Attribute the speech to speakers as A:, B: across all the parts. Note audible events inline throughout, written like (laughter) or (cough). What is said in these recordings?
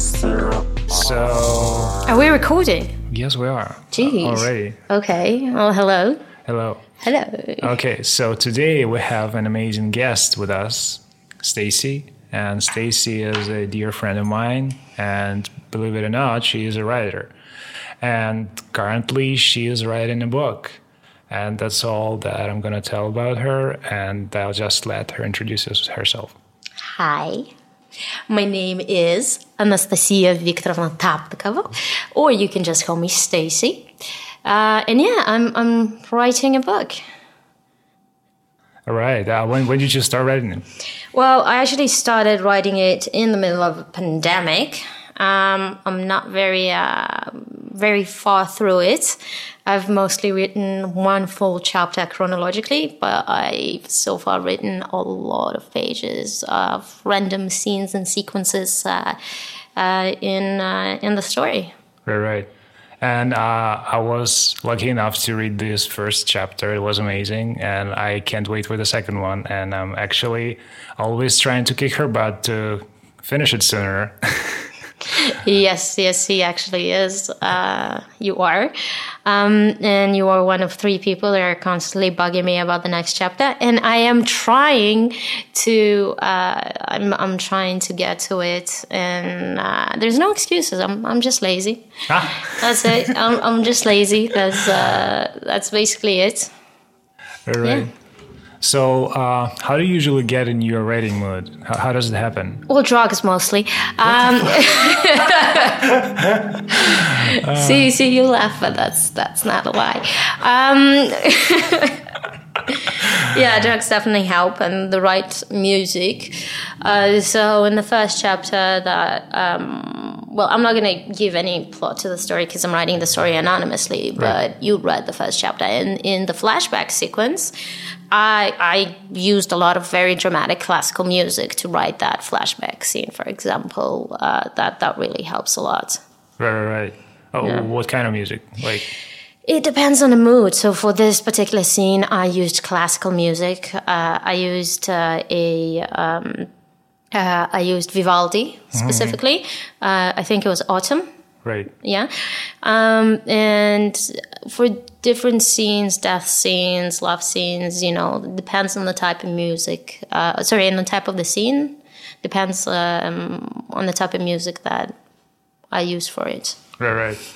A: So,
B: Are we recording?
A: yes, we are.
B: Jeez.
A: Uh, already.
B: Okay. Well, hello.
A: Hello.
B: Hello.
A: Okay, so today we have an amazing guest with us, Stacy. And Stacy is a dear friend of mine, and believe it or not, she is a writer. And currently, she is writing a book. And that's all that I'm going to tell about her, and I'll just let her introduce herself.
B: Hi. My name is Anastasia Viktorovna Tapnikova, or you can just call me Stacy. Uh, and yeah, I'm I'm writing a book.
A: All right, uh, when, when did you start writing it?
B: Well, I actually started writing it in the middle of a pandemic. Um, I'm not very uh, very far through it. I've mostly written one full chapter chronologically, but I've so far written a lot of pages of random scenes and sequences uh, uh, in uh, in the story.
A: Right, right. And uh, I was lucky enough to read this first chapter. It was amazing, and I can't wait for the second one. And I'm actually always trying to kick her butt to finish it sooner. (laughs)
B: Yes, yes, he actually is. Uh, you are. Um, and you are one of three people that are constantly bugging me about the next chapter. And I am trying to, uh, I'm, I'm trying to get to it. And uh, there's no excuses. I'm, I'm just lazy.
A: ah,
B: That's it. I'm, I'm just lazy. That's, uh, that's basically it.
A: right, right. So, uh, how do you usually get in your writing mood? How, how does it happen?
B: Well, drugs mostly. Um, (laughs) see, see, you laugh, but that's that's not a lie. Um, (laughs) yeah, drugs definitely help, and the right music. Uh, so, in the first chapter, that um, well, I'm not going to give any plot to the story because I'm writing the story anonymously. But you read the first chapter, and in the flashback sequence. I, I used a lot of very dramatic classical music to write that flashback scene, for example. Uh, that that really helps a lot.
A: Right, right, right. Oh, what kind of music? Like,
B: It depends on the mood. So for this particular scene, I used classical music. Uh, I used uh, a um, uh, I used Vivaldi specifically. Uh, I think it was Autumn.
A: Right.
B: Yeah, um, and for different scenes, death scenes, love scenes, you know, depends on the type of music. Uh, sorry, and the type of the scene. Depends um, on the type of music that I use for it.
A: Right, right.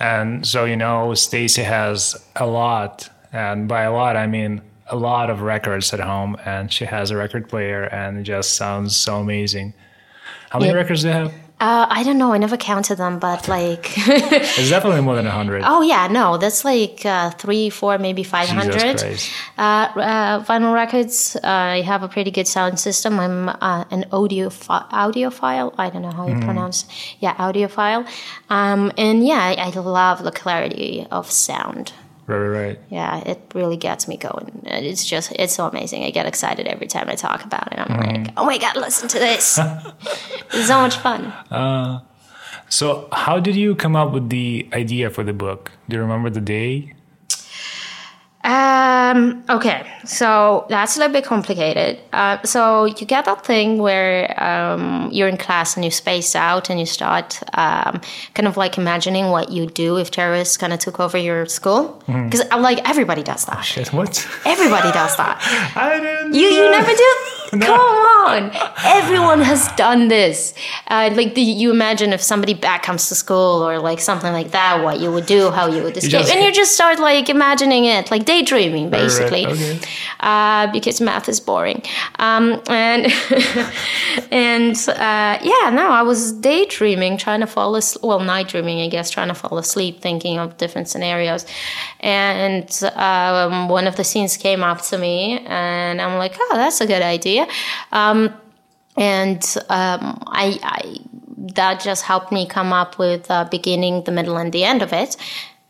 A: And so, you know, Stacy has a lot, and by a lot, I mean a lot of records at home, and she has a record player, and it just sounds so amazing. How many
B: Yeah.
A: records do you have?
B: Uh, I don't know. I never counted them, but like, (laughs)
A: It's definitely more than 100.
B: oh yeah, no, that's like uh, three, four, maybe five hundred Uh, uh, vinyl records. Uh, I have a pretty good sound system. I'm uh, an audio audiophile. I don't know how you pronounce. Yeah, audiophile. Um, and yeah, I, I love the clarity of sound.
A: Right, right, right.
B: Yeah, it really gets me going. It's just, it's so amazing. I get excited every time I talk about it. I'm mm-hmm. like, oh my god, listen to this. (laughs) it's so much fun.
A: Uh, so, how did you come up with the idea for the book? Do you remember the day?
B: Um, okay, so that's a little bit complicated. Uh, so you get that thing where um, you're in class and you space out and you start um, kind of like imagining what you do if terrorists kind of took over your school. Because I'm like, everybody does that.
A: Shit, what?
B: Everybody does that. (laughs)
A: I didn't.
B: You you never do? (laughs) Come on! Everyone has done this. Uh, like the, you imagine if somebody back comes to school or like something like that, what you would do, how you would escape,
A: just-
B: and you just start like imagining it, like daydreaming,
A: right,
B: basically.
A: okay.
B: Uh, because math is boring. Um, and (laughs) and uh, yeah, no, I was daydreaming, trying to fall asleep. Well, night dreaming, I guess, trying to fall asleep, thinking of different scenarios. And um, one of the scenes came up to me, and I'm like, oh, that's a good idea. Um, and um, I, I that just helped me come up with the beginning, the middle, and the end of it.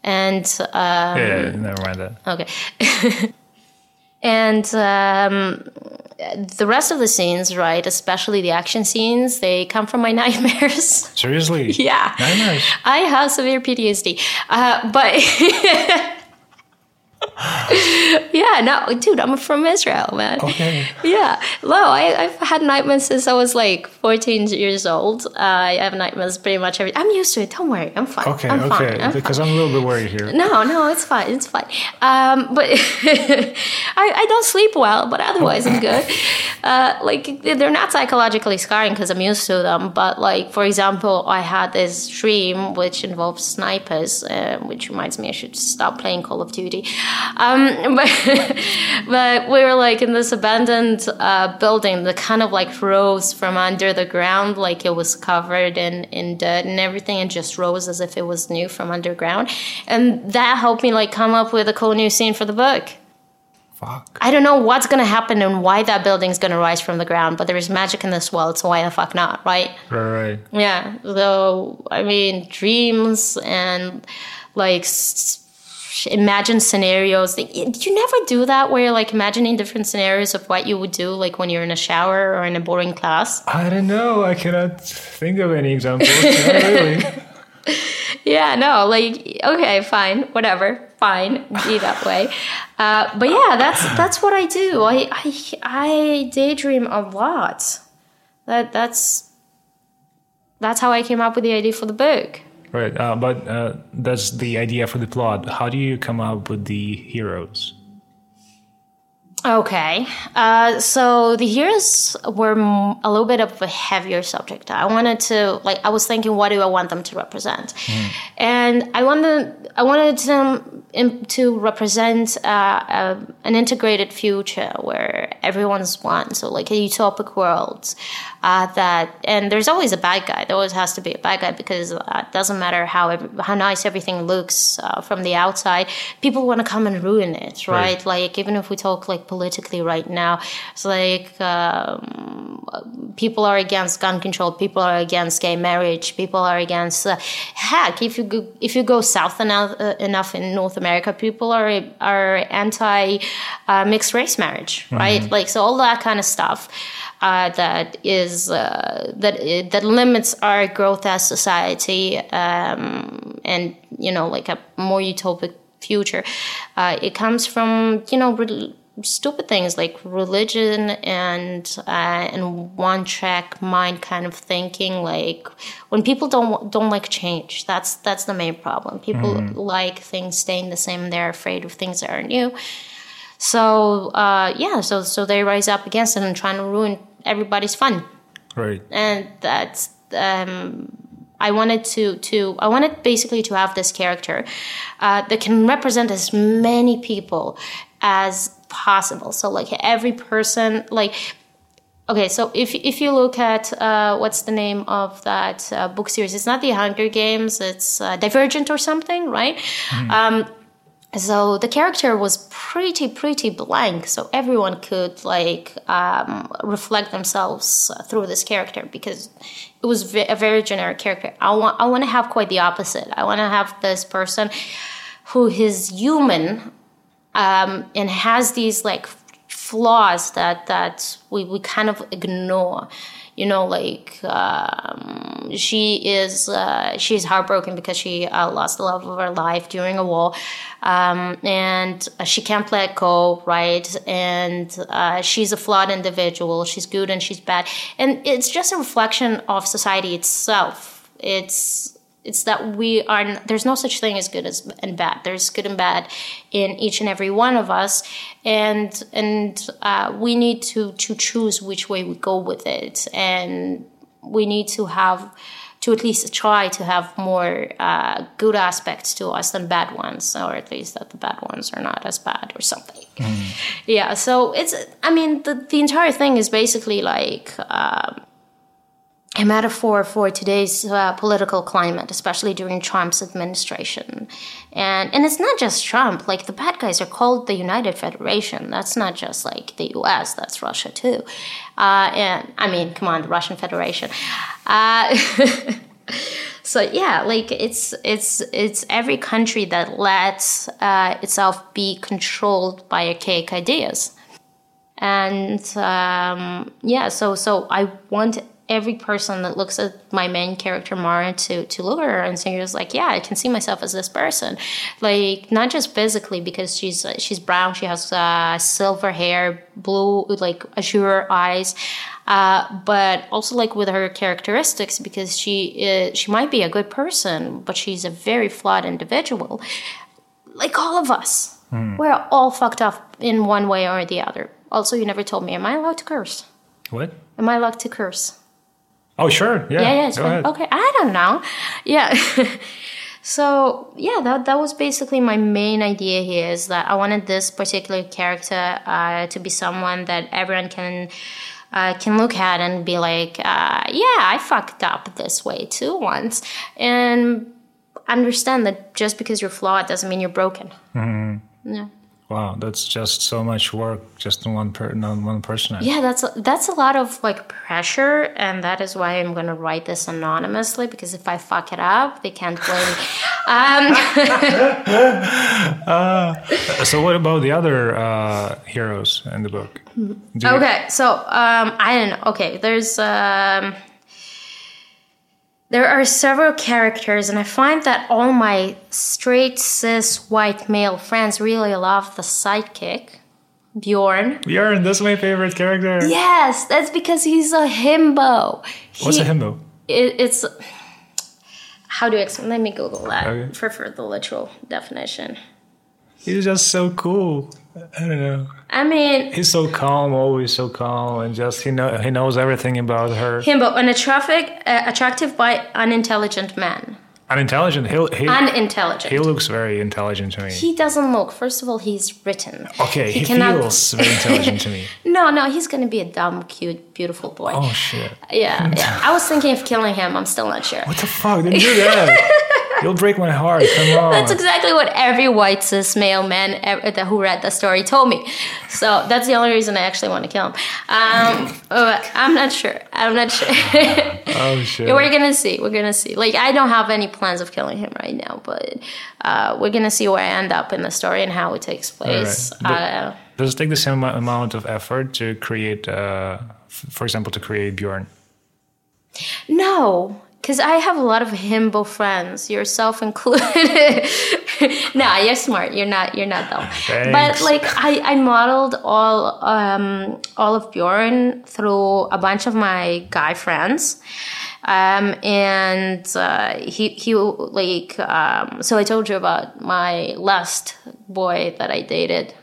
B: And um,
A: Yeah, never mind that.
B: Okay. (laughs) and um, the rest of the scenes, right, especially the action scenes, they come from my (laughs) nightmares.
A: Seriously?
B: yeah.
A: Nightmares.
B: I have severe PTSD. Uh, but (laughs) (laughs) yeah, no, dude, I'm from Israel, man.
A: Okay. (laughs)
B: Yeah, no, I, I've had nightmares since I was like 14 years old. Uh, I have nightmares pretty much every. I'm used to it. Don't worry, I'm fine.
A: Okay,
B: I'm
A: okay.
B: Fine. I'm
A: because I'm a little bit worried here.
B: no, no, it's fine. It's fine. Um, but (laughs) I, I don't sleep well, but otherwise I'm good. Uh, like they're not psychologically scarring because I'm used to them. But like for example, I had this dream which involves snipers, uh, which reminds me I should stop playing Call of Duty. Um, (laughs) but but we were like in this abandoned uh, building that kind of like rose from under the ground, like it was covered in in dirt and everything, and just rose as if it was new from underground, and that helped me like come up with a cool new scene for the book.
A: Fuck.
B: I don't know what's gonna happen and why that building's gonna rise from the ground, but there is magic in this world, so why the fuck not, right?
A: Right, right.
B: Yeah. So I mean, dreams and like s- imagine scenarios. Did you never do that where you're like imagining different scenarios of what you would do, like when you're in a shower or in a boring class?
A: I don't know. I cannot think of any examples. (laughs) Really.
B: Yeah. No. Like okay, fine, whatever, fine, be that way. Uh, but yeah, that's that's what I do. I I I daydream a lot. That that's that's how I came up with the idea for the book.
A: Right, uh, but uh, that's the idea for the plot. How do you come up with the heroes?
B: Okay. Uh, so the heroes were m- a little bit of a heavier subject. I wanted to, like, I was thinking, what do I want them to represent? And I wanted, I wanted them to represent uh, uh, an integrated future where everyone's one. So, like, a utopic world uh, that, and there's always a bad guy. There always has to be a bad guy because uh, it doesn't matter how how nice everything looks uh, from the outside. People want to come and ruin it, right?
A: Right.
B: Like even if we talk like politically right now, it's like um, people are against gun control, people are against gay marriage, people are against uh, heck. If you go, if you go south enough, uh, enough in North America, people are are anti uh, mixed race marriage, right? Like so all that kind of stuff. Uh, that is uh, that that limits our growth as society um, and you know like a more utopic future. Uh, it comes from you know re- stupid things like religion and uh, and one track mind kind of thinking. Like when people don't don't like change, that's that's the main problem. People like things staying the same. They're afraid of things that are new. So uh, yeah, so so they rise up against it and trying to ruin everybody's fun
A: Right.
B: and that's um, I wanted to to I wanted basically to have this character uh, that can represent as many people as possible. So like every person, like okay, so if if you look at uh, what's the name of that uh, book series? It's not the Hunger Games. It's uh, Divergent or something, right? Um, so the character was pretty pretty blank. So everyone could like um, reflect themselves through this character because it was a very generic character. I want i want to have quite the opposite. I want to have this person who is human um, and has these like flaws that that we, we kind of ignore you know like um, she is uh, she's heartbroken because she uh, lost the love of her life during a war. Um, and uh, she can't let go right? And uh, she's a flawed individual. She's good and she's bad. And it's just a reflection of society itself. It's it's that we are there's no such thing as good as and bad. There's good and bad in each and every one of us. And and uh, we need to to choose which way we go with it. And we need to have to at least try to have more uh, good aspects to us than bad ones or at least that the bad ones are not as bad or something. Yeah so it's i mean the, the entire thing is basically like um, a metaphor for today's uh, political climate, especially during Trump's administration. And and it's not just Trump. Like the bad guys are called the United Federation. That's not just like the U.S. That's Russia too. Uh, and I mean, come on, the Russian Federation. Uh, (laughs) so yeah, like it's it's it's every country that lets uh, itself be controlled by archaic ideas and um, yeah so so i want every person that looks at my main character Mara to to look at her and say, "Was like, yeah, I can see myself as this person." Like not just physically because she's uh, she's brown, she has uh, silver hair, blue like azure eyes. Uh, but also like with her characteristics because she is, she might be a good person but she's a very flawed individual like all of us we're all fucked up in one way or the other also you never told me am i allowed to curse
A: What?
B: am i allowed to curse
A: Oh, sure. Yeah.
B: yeah yeah it's
A: Go
B: fine.
A: ahead.
B: okay i don't know yeah (laughs) so yeah that, that was basically my main idea here is that i wanted this particular character uh, to be someone that everyone can uh, can look at and be like uh, yeah i fucked up this way too once and understand that just because you're flawed doesn't mean you're broken yeah
A: Wow, that's just so much work just on one per on one person.
B: Yeah, that's a, that's a lot of like pressure, and that is why I'm gonna write this anonymously because if I fuck it up, they can't blame me. (laughs) Um,
A: So what about the other uh, heroes in the book? Do you-
B: okay, so um, I don't know. Okay, there's um, there are several characters, and I find that all my straight cis white male friends really love the sidekick, Bjorn.
A: Bjorn, that's my favorite character.
B: Yes, that's because he's a himbo.
A: What's
B: He-
A: a himbo?
B: it, it's how do you explain? Let me Google that
A: Okay.
B: for, for the literal definition.
A: He's just so cool. I don't know.
B: I mean,
A: He's so calm, always so calm, and just he know he knows everything about her.
B: himbo, an attractive, uh, attractive by unintelligent man.
A: Unintelligent. He he,
B: Unintelligent.
A: he looks very intelligent to me.
B: He doesn't look. First of all, he's written.
A: okay, he,
B: cannot-
A: feels very intelligent to me. (laughs)
B: No, no, he's gonna be a dumb, cute, beautiful boy.
A: Oh shit!
B: Yeah, yeah. I was thinking of killing him. I'm still not sure.
A: What the fuck? Don't do that. (laughs) You'll break my heart. Come (laughs) on.
B: That's exactly what every white cis male man ever, who read the story told me. So that's the only reason I actually want to kill him. Um, but I'm not sure. I'm not sure. (laughs)
A: oh (laughs) shit!
B: we're gonna see. We're gonna see. Like I don't have any plans of killing him right now, but uh, we're gonna see where I end up in the story and how it takes place.
A: But-
B: Uh,
A: Does it take the same amount of effort to create, uh, for example, to create Bjorn?
B: no. Because I have a lot of himbo friends, yourself included. (laughs) nah, you're smart. You're not. You're not dumb. (laughs) But like, I, I modeled all um, all of Bjorn through a bunch of my guy friends, um, and uh, he he like. Um, so I told you about my last boy that I dated.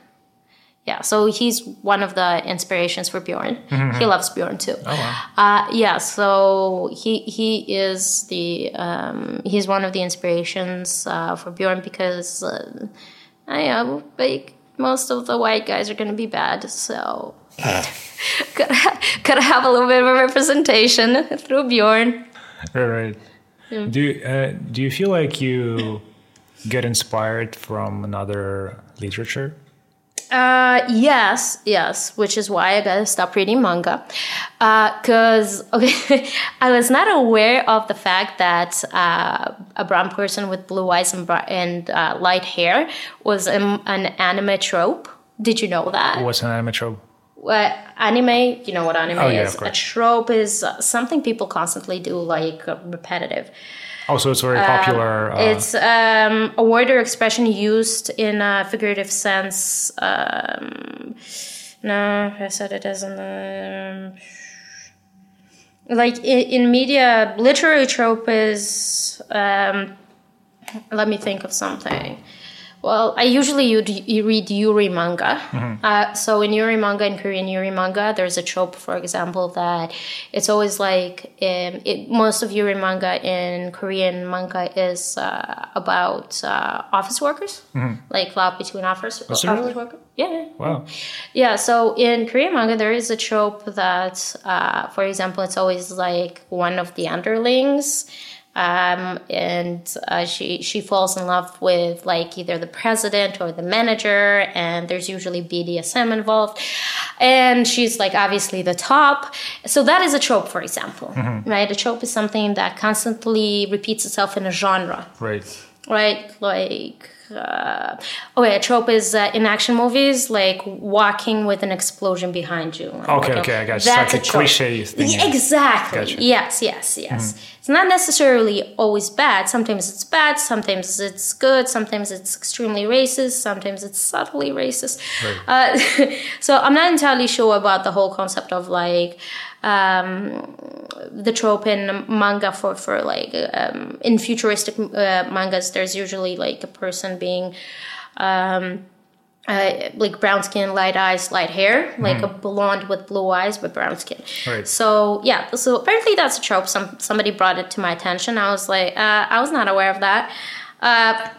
B: Yeah, so he's one of the inspirations for Bjorn. He loves Bjorn too.
A: Oh wow!
B: Uh, yeah, so he he is the um, he's one of the inspirations uh, for Bjorn because uh, I know like most of the white guys are going to be bad, so (laughs) gotta gotta have a little bit of a representation through Bjorn.
A: Right, right. Do uh, do you feel like you get inspired from another literature?
B: Uh, yes, yes, which is why I gotta stop reading manga. Because, (laughs) okay, I was not aware of the fact that uh, a brown person with blue eyes and, and uh, light hair was an, an anime trope. Did you know that?
A: What's an anime trope?
B: What anime, you know what anime
A: Oh, yeah,
B: is. A trope is uh, something people constantly do, like uh, repetitive.
A: Also, it's very popular. Uh,
B: It's um, a word or expression used in a figurative sense. Um, no, I said it doesn't. Um, like in, in media, literary trope is. Um, let me think of something. Well, I usually you, read Yuri manga. Uh, so in Yuri manga, in Korean Yuri manga, there's a trope, for example, that it's always like um, it, most of Yuri manga in Korean manga is uh, about uh, office workers, like love between office, office
A: really?
B: workers. Yeah.
A: wow.
B: Yeah, so in Korean manga, there is a trope that, uh, for example, it's always like one of the underlings, um, and uh, she she falls in love with like either the president or the manager, and there's usually BDSM involved, and she's like obviously the top. So that is a trope, for example, right? A trope is something that constantly repeats itself in a genre
A: Right.
B: right? Like uh, okay, a trope is uh, in action movies like walking with an explosion behind you.
A: Okay, okay, I got you. It's like a cliche thing.
B: Exactly.
A: Gotcha.
B: Yes, yes, yes. It's not necessarily always bad. Sometimes it's bad. Sometimes it's good. Sometimes it's extremely racist. Sometimes it's subtly racist. Uh, (laughs) so I'm not entirely sure about the whole concept of like um, the trope in manga for for like um, in futuristic uh, mangas. There's usually like a person being. Um, uh, like brown skin, light eyes, light hair, like a blonde with blue eyes but brown skin.
A: Right.
B: So yeah, so apparently that's a trope. Some somebody brought it to my attention. I was like, uh, I was not aware of that. Uh,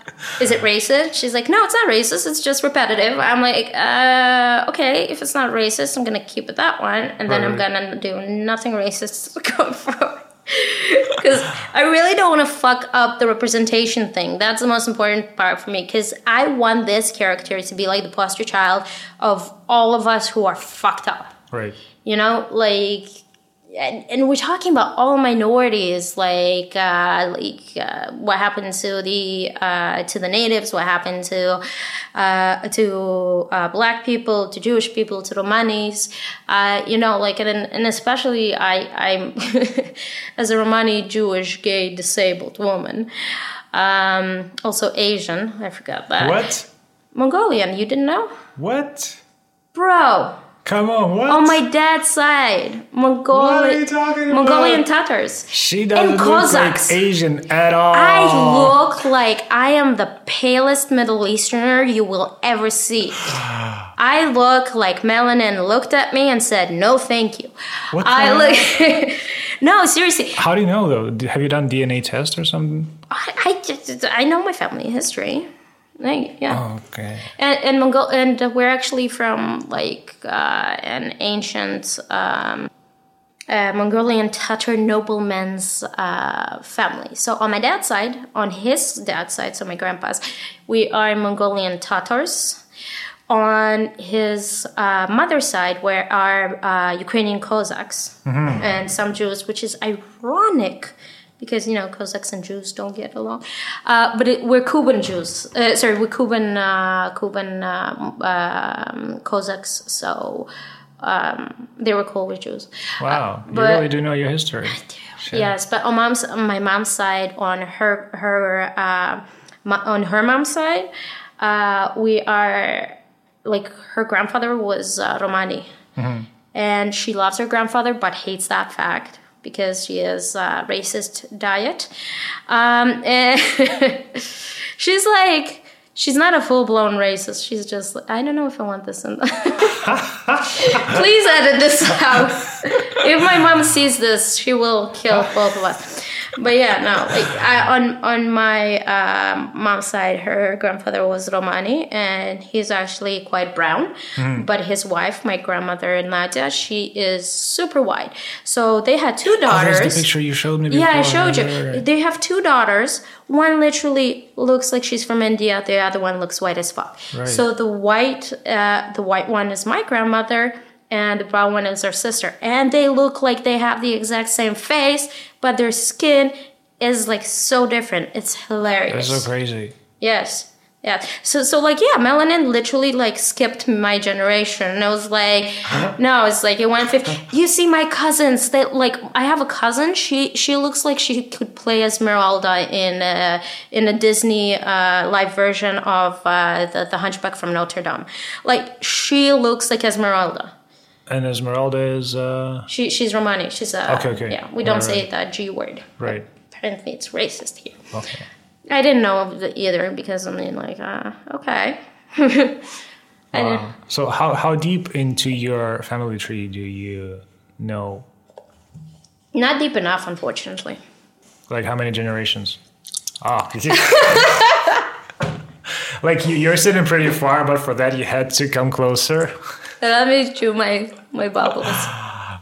B: is it racist? She's like, no, it's not racist. It's just repetitive. I'm like, uh, okay, if it's not racist, I'm gonna keep it that one, and then I'm gonna do nothing racist (laughs) going forward. Because I really don't want to fuck up the representation thing. That's the most important part for me. Because I want this character to be like the poster child of all of us who are fucked up
A: Right.
B: you know like and, and we're talking about all minorities like uh, like uh, what happened to the uh, to the natives what happened to uh, to uh, black people to Jewish people to Romanis uh, you know like and, and especially I I'm (laughs) as a Romani Jewish gay disabled woman um, also Asian I forgot that
A: What?
B: Mongolian you didn't know
A: What?
B: bro
A: Come on, what?
B: on my dad's side,
A: What are you
B: Mongolian,
A: talking about?
B: Mongolian Tatars.
A: She doesn't look
B: Cossacks.
A: like Asian at all.
B: I look like I am the palest Middle Easterner you will ever see. (sighs) I look like melanin looked at me and said, "No, thank you."
A: What the
B: I look. (laughs) no, seriously.
A: How do you know though? Have you done DNA test or something?
B: I, I just I know my family history. Like, yeah.
A: Okay.
B: And and Mongol and we're actually from like uh, an ancient um, uh, Mongolian Tatar nobleman's uh, family. So on my dad's side, on his dad's side, so my grandpa's, we are Mongolian Tatars. On his uh, mother's side, where are uh, Ukrainian Cossacks and some Jews, which is ironic because you know Cossacks and Jews don't get along. Uh, but it, we're Kuban Jews. Uh, sorry, we're Kuban uh, Kuban um, um, Cossacks. So um, they were cool with Jews.
A: Wow. you really do know your history. (laughs) Shit. (laughs)
B: Yes, but on mom's on my mom's side, on her her uh, on her mom's side, uh, we are like her grandfather was uh, Romani, and she loves her grandfather but hates that fact because she is uh, racist diet. Um, (laughs) she's like. She's not a full blown racist. She's just, I don't know if I want this in. (laughs) Please edit this out. if my mom sees this, she will kill both of us. But yeah, no. Like I, on on my um, mom's side, her grandfather was Romani, and he's actually quite brown. But his wife, my grandmother Nadia, she is super white. So they had two daughters.
A: that's the picture you showed me before.
B: Yeah, I showed you.
A: Right, right, right.
B: They have two daughters. One literally looks like she's from India. The other one looks white as fuck. So the white, uh, the white one is my grandmother, and the brown one is her sister. And they look like they have the exact same face, but their skin is like so different. It's hilarious.
A: That's so crazy.
B: Yes. Yeah. So so like yeah, melanin literally like skipped my generation. And I was like, no, it's like it went fifty. You see my cousins that like I have a cousin. She she looks like she could play Esmeralda in a in a Disney uh, live version of uh, the the Hunchback from Notre Dame. Like she looks like Esmeralda.
A: And Esmeralda is uh
B: She she's Romani. She's a
A: Okay, okay.
B: Yeah, we don't
A: Right,
B: say that G word.
A: right.
B: Apparently, it's racist here.
A: Okay.
B: I didn't know either because I mean, like, uh, okay. (laughs)
A: Wow. So how how deep into your family tree do you know?
B: Not deep enough, unfortunately.
A: Like how many generations? Ah, (laughs) like you, you're sitting pretty far, but for that you had to come closer.
B: Let me chew my my bubbles. (sighs)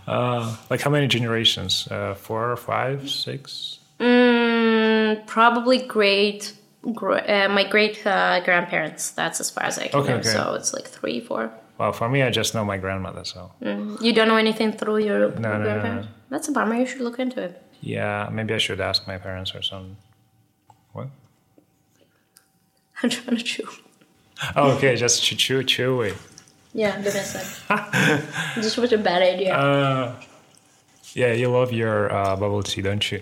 A: Uh, like how many generations? Uh, four, five, six?
B: Mm, probably great. gr- Uh, my great uh, grandparents. That's as far as I can
A: Okay,
B: know.
A: okay.
B: So it's like three, four.
A: Well, for me, I just know my grandmother. So
B: You don't know anything through your
A: no, no,
B: grandparents?
A: no.
B: That's a bummer. You should look into it.
A: yeah, maybe I should ask my parents or something. What? (laughs)
B: I'm trying to chew.
A: Oh, okay, just chew, chew, chew.
B: Yeah, give me a sec. this was a bad idea.
A: Uh, yeah, you love your uh, bubble tea, don't you?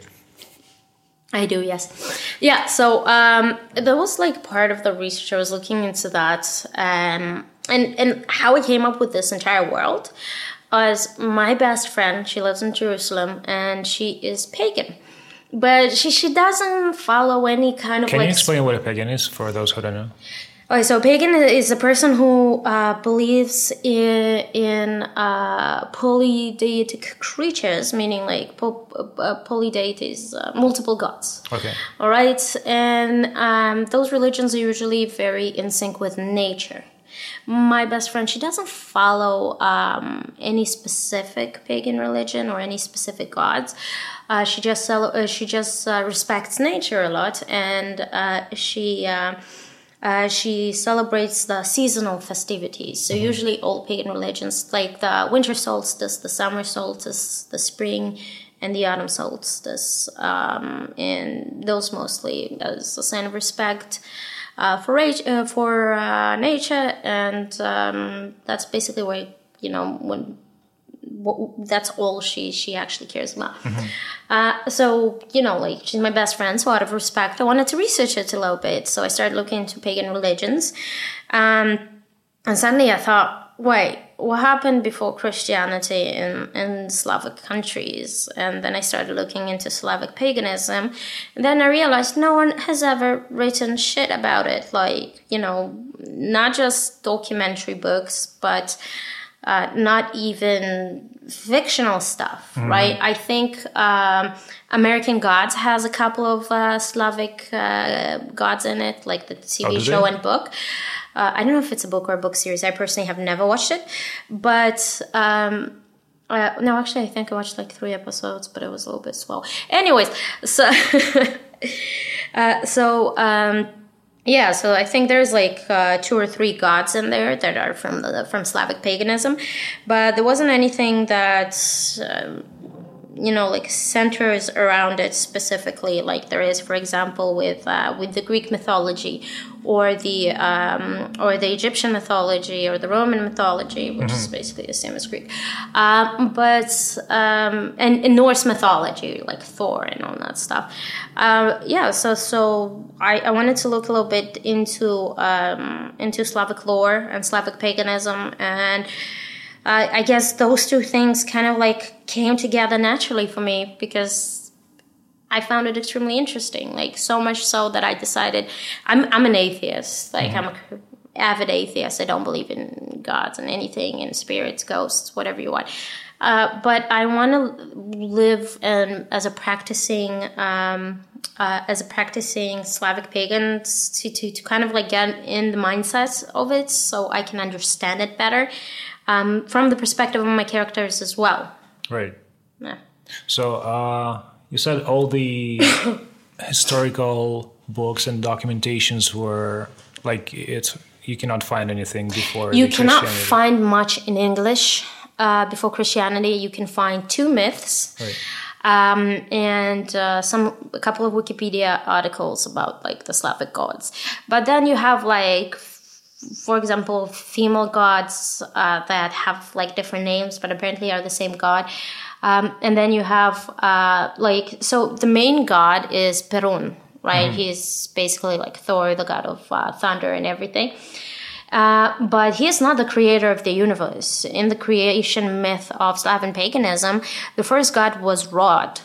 B: I do, yes. Yeah, so um, that was like part of the research. I was looking into that um, and, and how I came up with this entire world was my best friend. She lives in Jerusalem and she is pagan. But she, she doesn't follow any kind of
A: Can
B: like
A: you explain what a pagan is for those who don't know?
B: Okay, so pagan is a person who uh, believes in in uh, polydeitic creatures, meaning like po- uh, polydeities, uh, multiple gods.
A: Okay.
B: All right, and um, those religions are usually very in sync with nature. My best friend, she doesn't follow um, any specific pagan religion or any specific gods. Uh, she just uh, she just uh, respects nature a lot, and uh, she. Uh, she celebrates the seasonal festivities. So, usually, all pagan religions, like the winter solstice, the summer solstice, the spring, and the autumn solstice, um, and those mostly as a sign of respect uh, for uh, for uh, nature, and um, that's basically where you know when what, that's all she she actually cares about. Uh, so you know, like she's my best friend, so out of respect, I wanted to research it a little bit. So I started looking into pagan religions, um, and suddenly I thought, wait, what happened before Christianity in in Slavic countries? And then I started looking into Slavic paganism, and then I realized no one has ever written shit about it. Like you know, not just documentary books, but uh, not even fictional stuff, right? I think um, American Gods has a couple of uh, Slavic uh, gods in it, like the TV
A: Oh,
B: show
A: they?
B: and book. Uh, I don't know if it's a book or a book series. I personally have never watched it, but um, uh, no, actually, I think I watched like three episodes, but it was a little bit slow. Anyways, so (laughs) uh, so. Um, yeah, so I think there's like uh, two or three gods in there that are from the from Slavic paganism, but there wasn't anything that um, you know like centers around it specifically, like there is, for example, with uh, with the Greek mythology, or the um, or the Egyptian mythology, or the Roman mythology, which is basically the same as Greek, um, but um, and, and Norse mythology, like Thor and all that stuff. Uh, yeah, so so I, I wanted to look a little bit into um, into Slavic lore and Slavic paganism, and uh, I guess those two things kind of like came together naturally for me because I found it extremely interesting. Like so much so that I decided I'm I'm an atheist. Like I'm a avid atheist. I don't believe in gods and anything, and spirits, ghosts, whatever you want. Uh, but I want to live um, as a practicing um, uh, as a practicing Slavic pagan to, to, to kind of like get in the mindset of it so I can understand it better um, from the perspective of my characters as well.
A: Right.
B: Yeah.
A: So uh, you said all the (coughs) historical books and documentations were like it's you cannot find anything before
B: You cannot find much in English uh, before Christianity. You can find two myths.
A: Right.
B: um, and uh, some a couple of Wikipedia articles about like the Slavic gods. But then you have like, for example, female gods uh, that have like different names, but apparently are the same god. Um, and then you have uh, like so the main god is Perun, right? He's basically like Thor, the god of uh, thunder and everything. Uh, but he is not the creator of the universe. In the creation myth of Slavic paganism, the first god was Rod.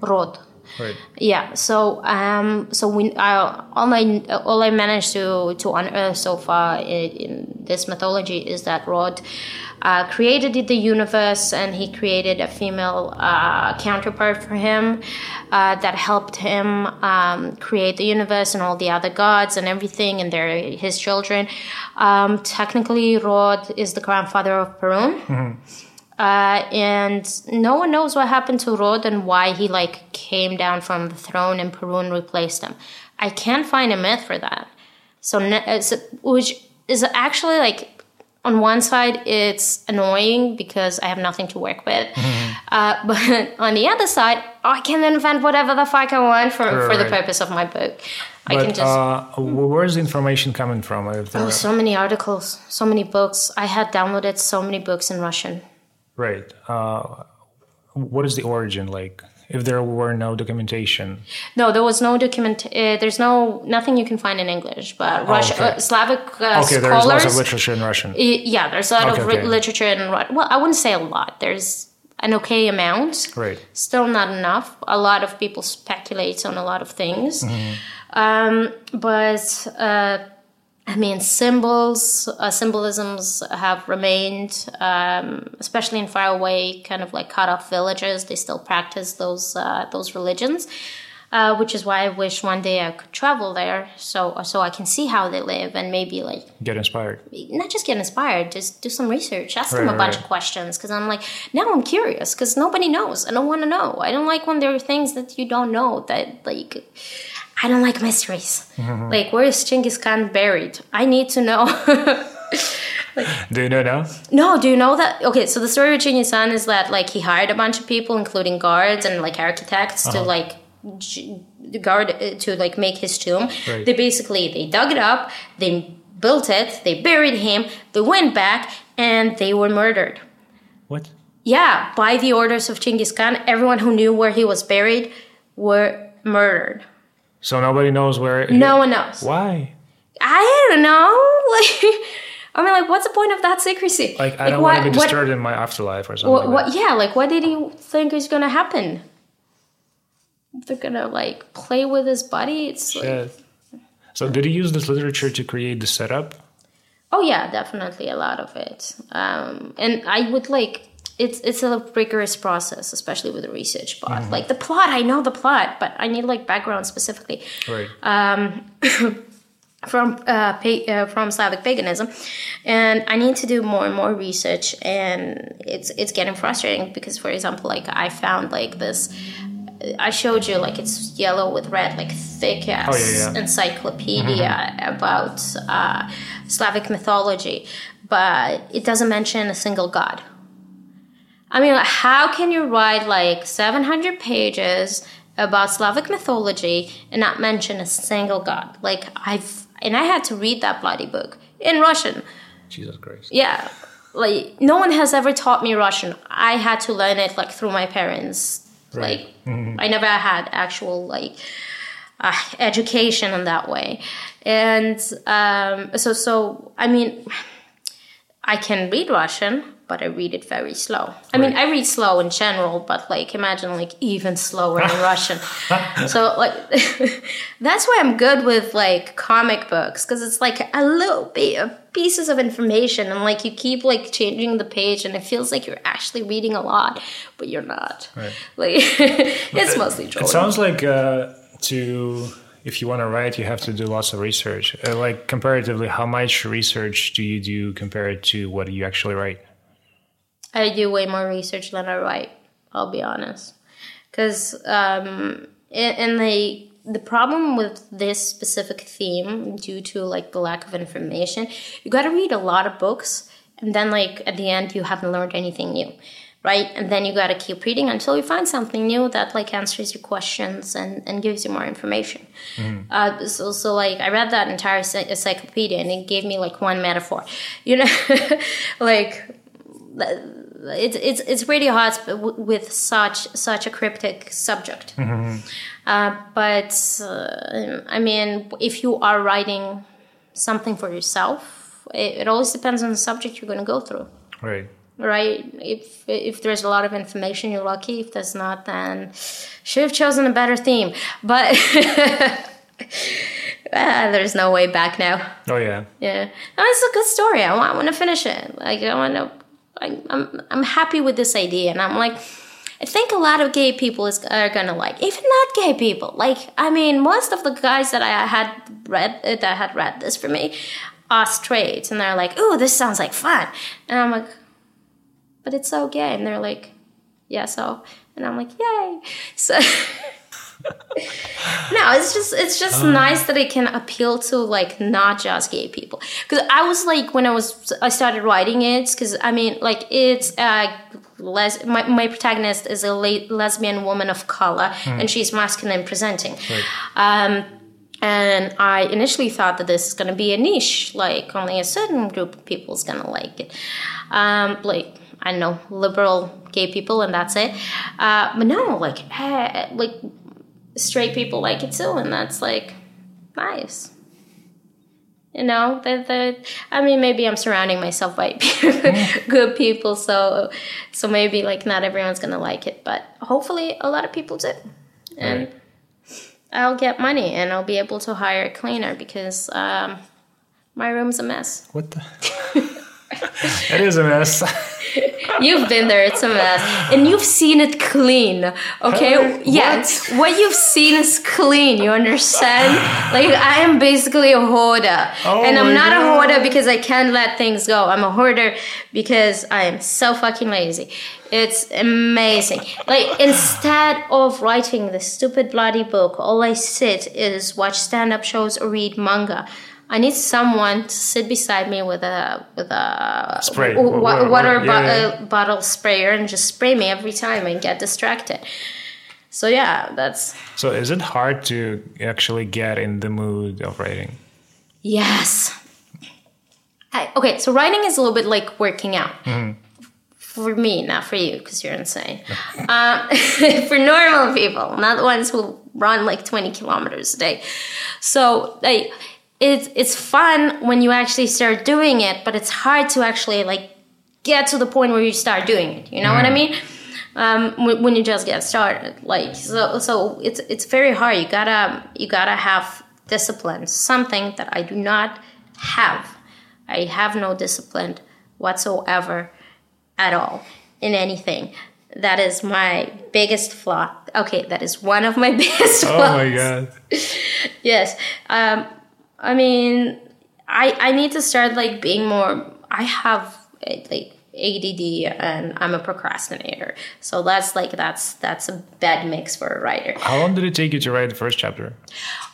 B: Rod.
A: Right.
B: Yeah. So, um, so we, uh, all I, all I managed to to unearth so far in, in this mythology is that Rod uh, created the universe, and he created a female uh, counterpart for him uh, that helped him um, create the universe and all the other gods and everything, and they're his children. Um, technically, Rod is the grandfather of Perun. Uh, and no one knows what happened to Rod and why he like came down from the throne and Perun replaced him. I can't find a myth for that. So, uh, so which is actually like on one side it's annoying because I have nothing to work with, (laughs) uh, but (laughs) on the other side I can invent whatever the fuck I want for for the
A: Right.
B: purpose of my book. I can just.
A: uh, where's the information coming from?
B: Oh, so many articles, so many books. I had downloaded so many books in Russian.
A: Right. Uh, what is the origin like? If there were no documentation,
B: No, there was no document. Uh, there's no nothing you can find in English, but Russian,
A: okay.
B: uh, Slavic uh,
A: okay, there's
B: scholars.
A: lots of literature in Russian.
B: yeah, there's a lot
A: Okay,
B: of
A: okay.
B: literature in Ru- well, I wouldn't say a lot. There's an okay amount.
A: Right.
B: Still not enough. A lot of people speculate on a lot of things,
A: Mm-hmm.
B: um, but uh, I mean, symbols, uh, symbolisms have remained, um, especially in faraway, kind of like cut off villages. They still practice those uh, those religions, uh, which is why I wish one day I could travel there, so so I can see how they live and maybe like
A: Get inspired.
B: not just get inspired, just do some research, ask them
A: Right,
B: a bunch
A: right.
B: of questions. Because I'm like, now I'm curious because nobody knows. I don't want to know. I don't like when there are things that you don't know that like. I don't like mysteries.
A: Mm-hmm.
B: Like, where is Genghis Khan buried? I need to know. (laughs)
A: Do you know now?
B: no, do you know that? Okay, so the story with Genghis Khan is that like he hired a bunch of people, including guards and like architects, to
A: Uh-huh.
B: like g- guard uh, to like make his tomb.
A: Right.
B: They basically they dug it up, they built it, they buried him, they went back, and they were murdered.
A: What?
B: Yeah, by the orders of Genghis Khan, everyone who knew where he was buried were murdered.
A: So nobody knows where.
B: It, No one knows.
A: Why?
B: I don't know. (laughs) Like, I mean, like, what's the point of that secrecy?
A: Like I don't
B: why-
A: want to be
B: what-
A: disturbed in my afterlife or something.
B: What,
A: like
B: what? Yeah, like, what did he think is gonna happen? They're gonna like play with his body. It's like.
A: Yeah. So did he use this literature to create the setup?
B: oh yeah, definitely a lot of it. Um, and I would like it's it's a rigorous process, especially with the research part.
A: Mm-hmm.
B: Like the plot, I know the plot, but I need like background specifically.
A: Right. (coughs)
B: from uh, pa- uh, from Slavic paganism, and I need to do more and more research, and it's it's getting frustrating because, for example, like I found like this. I showed you like it's yellow with red, like thick ass
A: Oh, yeah, yeah.
B: encyclopedia about uh, Slavic mythology, but it doesn't mention a single god. I mean, how can you write like 700 pages about Slavic mythology and not mention a single god? Like, I've, and I had to read that bloody book in Russian.
A: Jesus Christ.
B: Yeah. Like, no one has ever taught me Russian. I had to learn it like through my parents.
A: Right.
B: Like, I never had actual like uh, education in that way. And um, so, so, I mean, I can read Russian, but I read it very slow. I mean, I read slow in general, but like imagine like even slower in (laughs) Russian. So like (laughs) that's why I'm good with like comic books because it's like a little bit of pieces of information and like you keep like changing the page and it feels like you're actually reading a lot, but you're not.
A: Right.
B: Like (laughs) it's mostly
A: It sounds like uh, to if you want to write, you have to do lots of research. Uh, like comparatively, how much research do you do compared to what you actually write?
B: I do way more research than I write. I'll be honest, because um, in the the problem with this specific theme, due to like the lack of information, you got to read a lot of books, and then like at the end, you haven't learned anything new, right? And then you got to keep reading until you find something new that like answers your questions and and gives you more information. Uh, so, so like I read that entire encyclopedia, and it gave me like one metaphor, you know, (laughs) like it's it's it's really hard with such such a cryptic subject. Uh, but uh, I mean, if you are writing something for yourself, it, it always depends on the subject you're going to go through,
A: Right.
B: right? If if there's a lot of information, you're lucky. If there's not, then should have chosen a better theme. But (laughs) ah, there's no way back now.
A: Oh yeah.
B: Yeah, no, it's a good story. I want, I want to finish it. Like I want to. I, I'm I'm happy with this idea, and I'm like, I think a lot of gay people is are gonna like, even not gay people. Like, I mean, most of the guys that I had read uh, that had read this for me are straight, and they're like, "Ooh, this sounds like fun," and I'm like, "But it's so gay," and they're like, "Yeah, so," and I'm like, "Yay!" (laughs) So. No, it's just it's just nice that it can appeal to like not just gay people. Because I was like when I was I started writing it because I mean like it's uh les- my, my protagonist is a le- lesbian woman of color and she's masculine presenting. Um, and I initially thought that this is going to be a niche, like only a certain group of people is going to like it. Um, like, I don't know, liberal gay people, and that's it. Uh, but no, like, eh, like straight people like it too, and that's like nice. You know, that the I mean, maybe I'm surrounding myself by (laughs) good people, so so maybe like not everyone's gonna like it, but hopefully a lot of people do, and
A: Right.
B: I'll get money and I'll be able to hire a cleaner because um, my room's a mess.
A: What the? (laughs) it is a mess. (laughs)
B: You've been there; it's a mess, and you've seen it clean. Okay, yes, what? you've seen is clean. You understand? Like I am basically a hoarder,
A: Oh
B: and I'm not a hoarder because I can't let things go. I'm a hoarder because I am so fucking lazy. It's amazing. Like instead of writing this stupid bloody book, all I sit is watch stand-up shows or read manga. I need someone to sit beside me with a with a
A: Spray.
B: wa- water bo-
A: yeah.
B: uh, bottle sprayer and just spray me every time and get distracted. So yeah, that's
A: so, is it hard to actually get in the mood of writing?
B: yes. I, okay, so writing is a little bit like working out. For me, not for you, because you're insane. um, (laughs) (laughs) for normal people, not the ones who run like 20 kilometers a day. So, like, it's it's fun when you actually start doing it, but it's hard to actually like get to the point where you start doing it. You know what I mean? Um, when, when you just get started, like so, so it's it's very hard. You gotta you gotta have discipline. Something that I do not have. I have no discipline whatsoever at all in anything. That is my biggest flaw. Okay, that is one of my (laughs) biggest
A: Oh
B: flaws.
A: my god.
B: Yes. Um, I mean, I I need to start like being more. I have like ADD and I'm a procrastinator. So that's like that's that's a bad mix for a writer.
A: How long did it take you to write the first chapter?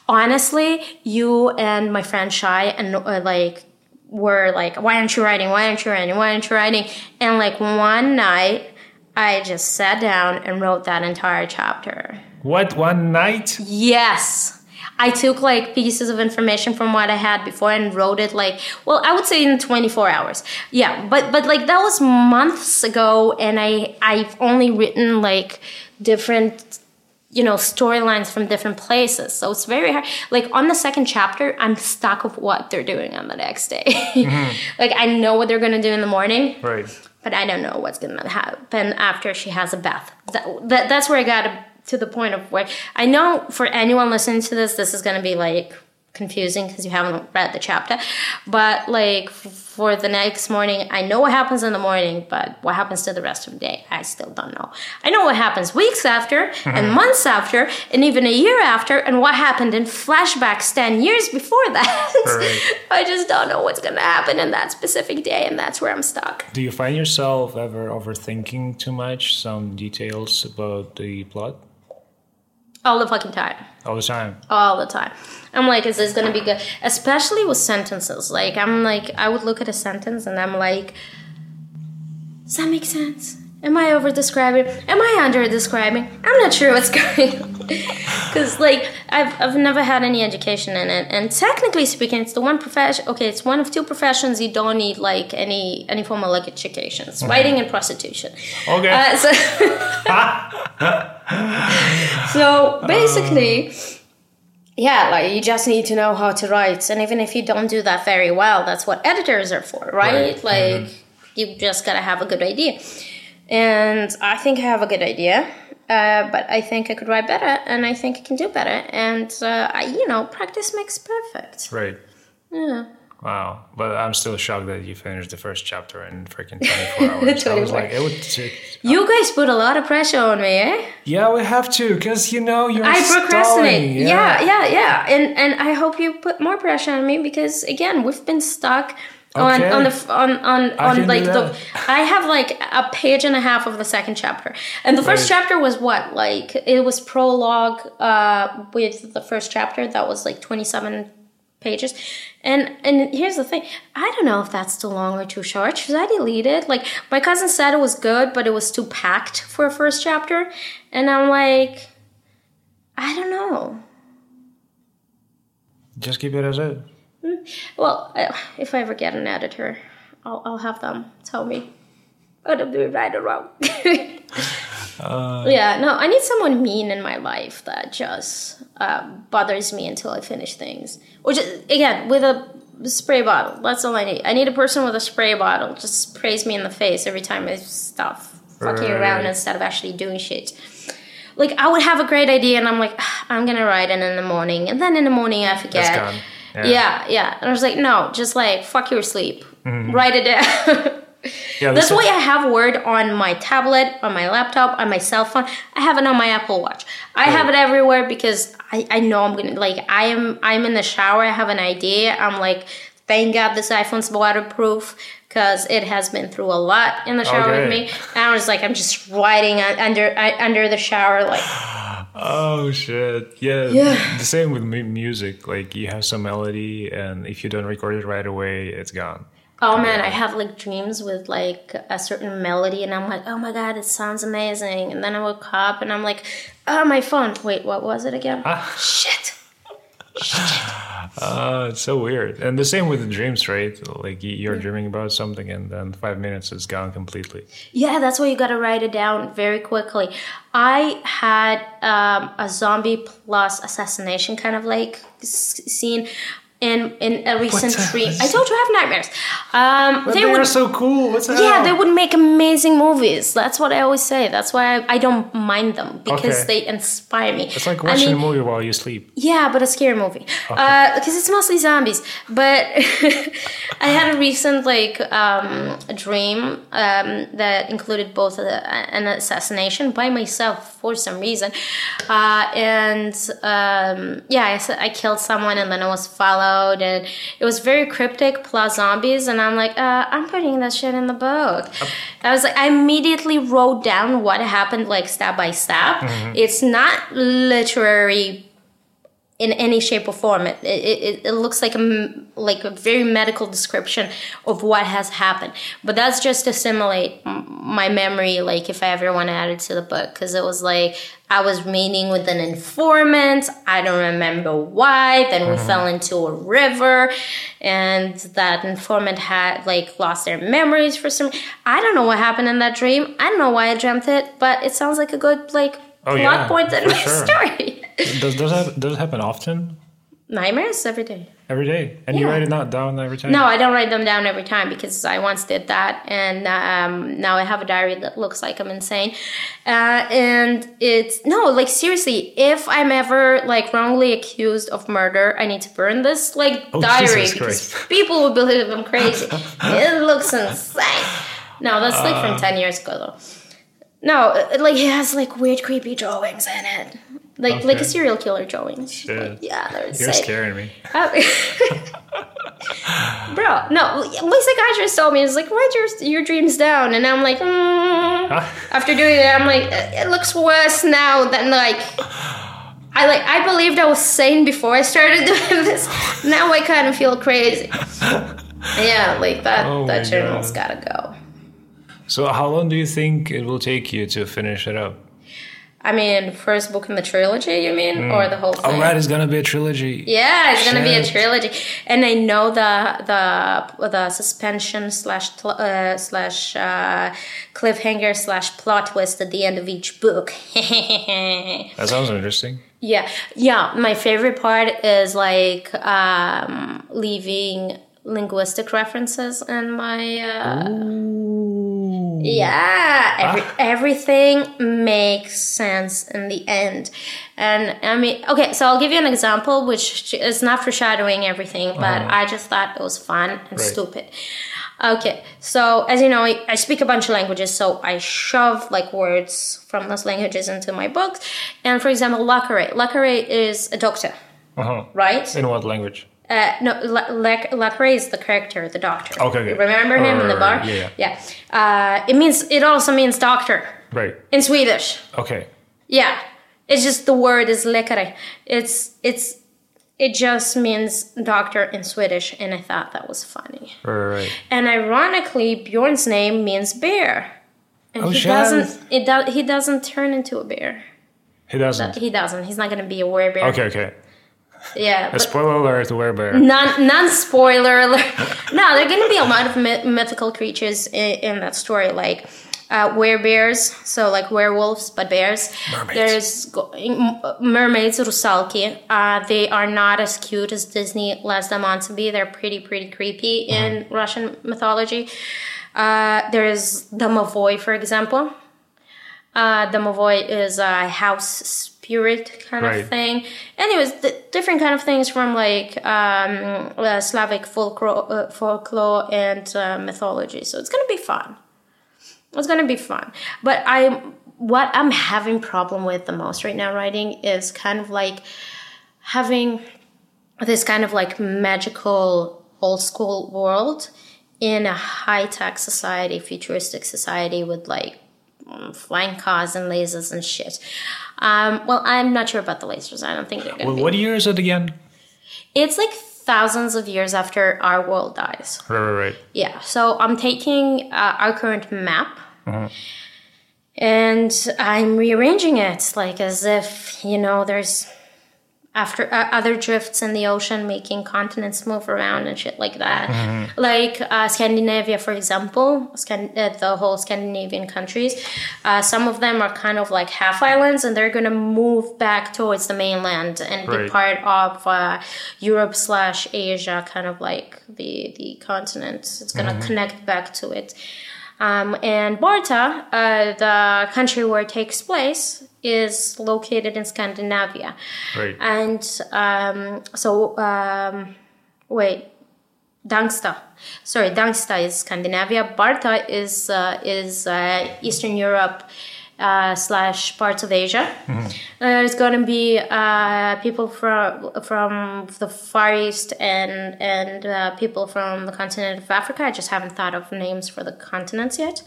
B: Honestly, you and my friend Shy and uh, like were like, why aren't you writing? Why aren't you writing? Why aren't you writing? And like one night, I just sat down and wrote that entire chapter.
A: What one night?
B: Yes. I took like pieces of information from what I had before and wrote it like well I would say in 24 hours. Yeah, but but like that was months ago and I I've only written like different you know storylines from different places. So it's very hard. Like on the second chapter I'm stuck of what they're doing on the next day. Mm-hmm. (laughs) like I know what they're going to do in the morning
A: Right.
B: but I don't know what's gonna happen after she has a bath. That, that that's where I got to, to the point of where I know for anyone listening to this, this is gonna be like confusing because you haven't read the chapter. But like for the next morning, I know what happens in the morning, but what happens to the rest of the day, I still don't know. I know what happens weeks after, and mm-hmm. months after, and even a year after, and what happened in flashbacks ten years before that.
A: Right. (laughs)
B: I just don't know what's gonna happen in that specific day, and that's where I'm stuck.
A: Do you find yourself ever overthinking too much some details about the plot
B: All the fucking time.
A: all the time?
B: All the time. I'm like, is this gonna be good? Especially with sentences. Like, I'm like, I would look at a sentence and I'm like, does that make sense? Am I over describing? Am I under describing? I'm not sure what's (laughs) going on. Because, like, I've, I've never had any education in it. And technically speaking, it's the one profession, okay, it's one of two professions you don't need, like, any any formal like, education. It's writing and prostitution.
A: Okay.
B: Uh, so, (laughs) so basically, yeah, like you just need to know how to write, and even if you don't do that very well, that's what editors are for, right?
A: Right.
B: Like you just gotta have a good idea, and I think I have a good idea. Uh, but I think I could write better, and I think I can do better. And uh, I, you know, practice makes perfect.
A: right.
B: Yeah.
A: Wow. But I'm still shocked that you finished the first chapter in freaking 24 (laughs) hours. I was like, it would take.
B: You guys put a lot of pressure on me, eh?
A: Yeah, we have to, because you know you're.
B: I procrastinate.
A: stalling,
B: Yeah. yeah, yeah, And and I hope you put more pressure on me because again, we've been stuck
A: Okay.
B: on the on on, on like the. (laughs) I have like a page and a half of the second chapter, and the first
A: Right.
B: chapter was what like it was prologue uh, with the first chapter that was like twenty seven pages, and and here's the thing I don't know if that's too long or too short. Should I delete it? Like my cousin said it was good, but it was too packed for a first chapter, and I'm like, I don't know.
A: Just keep it as it.
B: Well, uh, if I ever get an editor, I'll, I'll have them tell me what I'm doing right or wrong. (laughs) yeah, no, I need someone mean in my life that just uh, bothers me until I finish things. Or just, again, with a spray bottle. That's all I need. I need a person with a spray bottle. Just sprays me in the face every time I stop fucking around instead of actually doing shit. Like, I would have a great idea and I'm like, "Ah, I'm gonna write it in the morning. And then in the morning I forget.
A: Yeah.
B: Yeah, yeah. And I was like, no, just like fuck your sleep. Mm-hmm. Write it down.
A: Yeah,
B: That's (laughs)
A: this-
B: why I have Word on my tablet, on my laptop, on my cell phone. I have it on my Apple Watch. I have it everywhere because I, I know I'm gonna like I am I'm in the shower, I have an idea. I'm like, thank God this iPhone's waterproof because it has been through a lot in the shower with me. And I was like, I'm just writing under uh, under the shower like (sighs) (sighs)
A: Oh shit! Yeah,
B: Yeah.
A: The same with music. Like you have some melody, and if you don't record it right away, it's gone.
B: Oh man, I have like dreams with like a certain melody, and I'm like, oh my god, it sounds amazing. And then I woke up and I'm like, oh my phone. Wait, what was it again? Oh shit. Shit. (laughs)
A: Uh, it's so weird. And the same with the dreams, right? Like you're dreaming about something, and then five minutes it's gone completely.
B: Yeah, that's why you gotta write it down very quickly. I had um, a zombie plus assassination kind of like scene in in a recent dream. I told you I have nightmares. Um,
A: But
B: they
A: they
B: would
A: are so cool. What's?
B: Yeah, they would make amazing movies. That's what I always say. That's why I, I don't mind them because
A: Okay.
B: they inspire me.
A: It's like
B: I
A: watching
B: mean,
A: a movie while you sleep.
B: yeah, but a scary movie because it's mostly zombies. But (laughs) I had a recent like um, dream um, that included both a, an assassination by myself for some reason, uh, and um, yeah, I killed someone and then I was followed, and it was very cryptic plus zombies, and I'm like, uh, I'm putting that shit in the book. I was like, I immediately wrote down what happened like step by step. It's not literary in any shape or form. It, it, it, looks like a, like a very medical description of what has happened. But that's just to simulate my memory, like if I ever want to add it to the book. Because it was like I was meeting with an informant. I don't remember why. Then we mm-hmm. fell into a river. And that informant had like lost their memories for some I don't know what happened in that dream. I don't know why I dreamt it. But it sounds like a good like
A: Oh,
B: plot
A: yeah,
B: point in my
A: sure.
B: story.
A: Does does that does it happen often?
B: Nightmares every day.
A: Every day, and you write it not down every time.
B: No, I don't write them down every time because I once did that, and um, now I have a diary that looks like I'm insane. Uh, and it's no, like seriously, if I'm ever like wrongly accused of murder, I need to burn this like
A: Oh,
B: diary
A: Jesus
B: because
A: Christ.
B: people will believe I'm crazy. (laughs) it looks insane. No, that's like from ten years ago though. No, like it has like weird, creepy drawings in it. Like like a serial killer drawings.
A: Shit.
B: Like, yeah, they're
A: You're scaring me.
B: Uh, (laughs) Bro, no, my psychiatrist told me, it's like, write your, your dreams down. And I'm like, mm. after doing it, I'm like, it looks worse now than like, I like, I believed I was sane before I started (laughs) doing this. Now I kind of feel crazy. (laughs) Yeah, like that,
A: Oh
B: that journal's
A: God.
B: gotta go.
A: So, how long do you think it will take you to finish it up?
B: I mean, first book in the trilogy, you mean? Or the whole thing?
A: All right, it's gonna be a trilogy.
B: Yeah, it's gonna be a trilogy, and I know the the the suspension slash uh, slash uh, cliffhanger slash plot twist at the end of each book. (laughs)
A: That sounds interesting.
B: yeah, yeah. My favorite part is like um, leaving linguistic references in my. Uh, yeah, every, everything makes sense in the end. And I mean, okay, so I'll give you an example, which is not foreshadowing everything, but I just thought it was fun and
A: Right.
B: stupid. Okay, so as you know, I, I speak a bunch of languages, so I shove like words from those languages into my books. And for example, Lacare. Lacare is a doctor,
A: Uh huh.
B: right?
A: In what language?
B: Uh, no, La- La- Lacray is the character, the doctor.
A: Okay, okay.
B: You remember him in the bar?
A: Yeah,
B: Yeah. Uh, it means it also means doctor
A: Right.
B: in Swedish.
A: Okay.
B: Yeah, it's just the word is läkare. It's it's it just means doctor in Swedish, and I thought that was funny.
A: Right.
B: And ironically, Bjorn's name means bear, and
A: Oh,
B: he
A: shit.
B: doesn't. It do, he doesn't turn into a bear.
A: He doesn't.
B: He doesn't. He's not gonna be a werebear.
A: Okay. Okay.
B: Yeah.
A: A spoiler alert: Werebear.
B: non non spoiler alert. (laughs) no, there are going to be a lot of myth- mythical creatures in, in that story, like uh, werebears, so like werewolves but bears.
A: Mermaids.
B: There's go- mermaids, rusalki. Uh, they are not as cute as Disney lets them on to be. They're pretty pretty creepy in Russian mythology. Uh, there is Domovoy, for example. Uh, Domovoy is a house spirit kind
A: Right.
B: of thing. Anyways, different kind of things from like um, uh, Slavic folklore, uh, folklore and uh, mythology. So it's gonna be fun. It's gonna be fun. But I, what I'm having problem with the most right now writing is kind of like having this kind of like magical old school world in a high tech society, futuristic society with like flying cars and lasers and shit. Um, well, I'm not sure about the lasers. I don't think they're gonna
A: Well,
B: be.
A: what year is it again?
B: It's like thousands of years after our world dies.
A: Right. Right. Right.
B: Yeah, so I'm taking uh, our current map and I'm rearranging it like as if, you know, there's after uh, other drifts in the ocean making continents move around and shit like that. Like uh, Scandinavia, for example, Scan- uh, the whole Scandinavian countries, uh, some of them are kind of like half islands and they're going to move back towards the mainland and be part of uh, Europe slash Asia, kind of like the, the continent. It's going to connect back to it. Um, and Barta, uh, the country where it takes place, is located in Scandinavia.
A: Right.
B: And um, so, um, wait, Dangsta. Sorry, Dangsta is Scandinavia. Barta is uh, is uh, Eastern Europe uh, slash parts of Asia. There's going to be uh, people from from the Far East and and uh, people from the continent of Africa. I just haven't thought of names for the continents yet.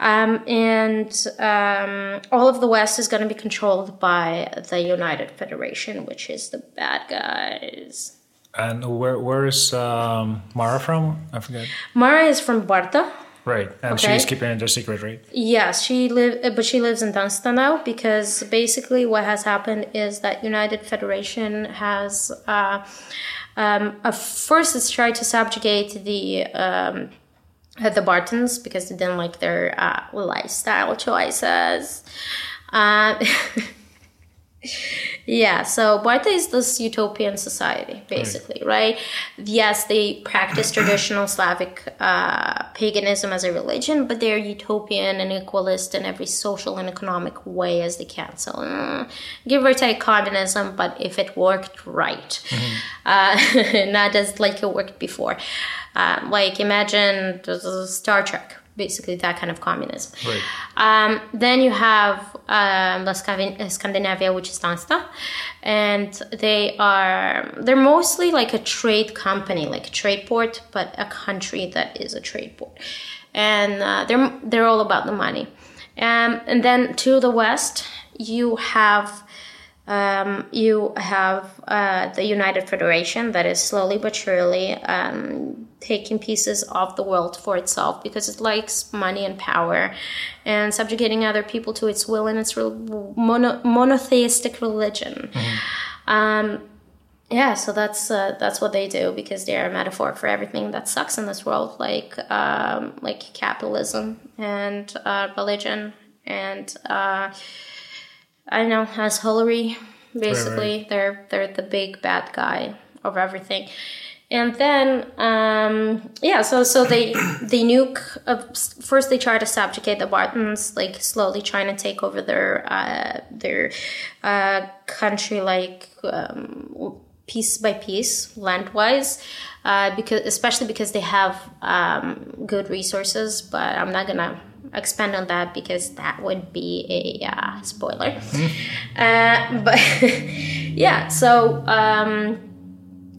B: Um, and um, all of the West is going to be controlled by the United Federation, which is the bad guys.
A: And where where is um, Mara from? I forget.
B: Mara is from Barta.
A: Right. And
B: Okay.
A: she's keeping it a secret, right?
B: Yes, she live, but she lives in Dunsta now because basically what has happened is that United Federation has uh, um, uh, first it's tried to subjugate the um, uh, the Bartons because they didn't like their uh, lifestyle choices. Uh, (laughs) yeah, so Barta is this utopian society, basically, right? Yes, they practice (clears throat) traditional Slavic uh, paganism as a religion, but they're utopian and equalist in every social and economic way as they can. So, mm, give or take communism, but if it worked right, uh, (laughs) not as like it worked before. Um, like, imagine Star Trek, basically that kind of communism.
A: Right.
B: Um, then you have um, La uh, Scandinavia, which is Dansta, and they are they're mostly like a trade company, like a trade port, but a country that is a trade port, and uh, they're they're all about the money. Um, and then to the west, you have um, you have uh, the United Federation that is slowly but surely um, taking pieces of the world for itself because it likes money and power and subjugating other people to its will and its re- mono- monotheistic religion. Um, yeah, so that's uh, that's what they do because they are a metaphor for everything that sucks in this world, like um, like capitalism and uh, religion and. I know, as Hillary. Basically, they're they're the big bad guy of everything. And then, um, yeah, so so they (coughs) they nuke. Uh, first, they try to subjugate the Bartons, like slowly trying to take over their uh, their uh, country, like um, piece by piece, land wise. Uh, because especially because they have um, good resources, but I'm not gonna expand on that because that would be a uh, spoiler. Uh, but (laughs) yeah, so um,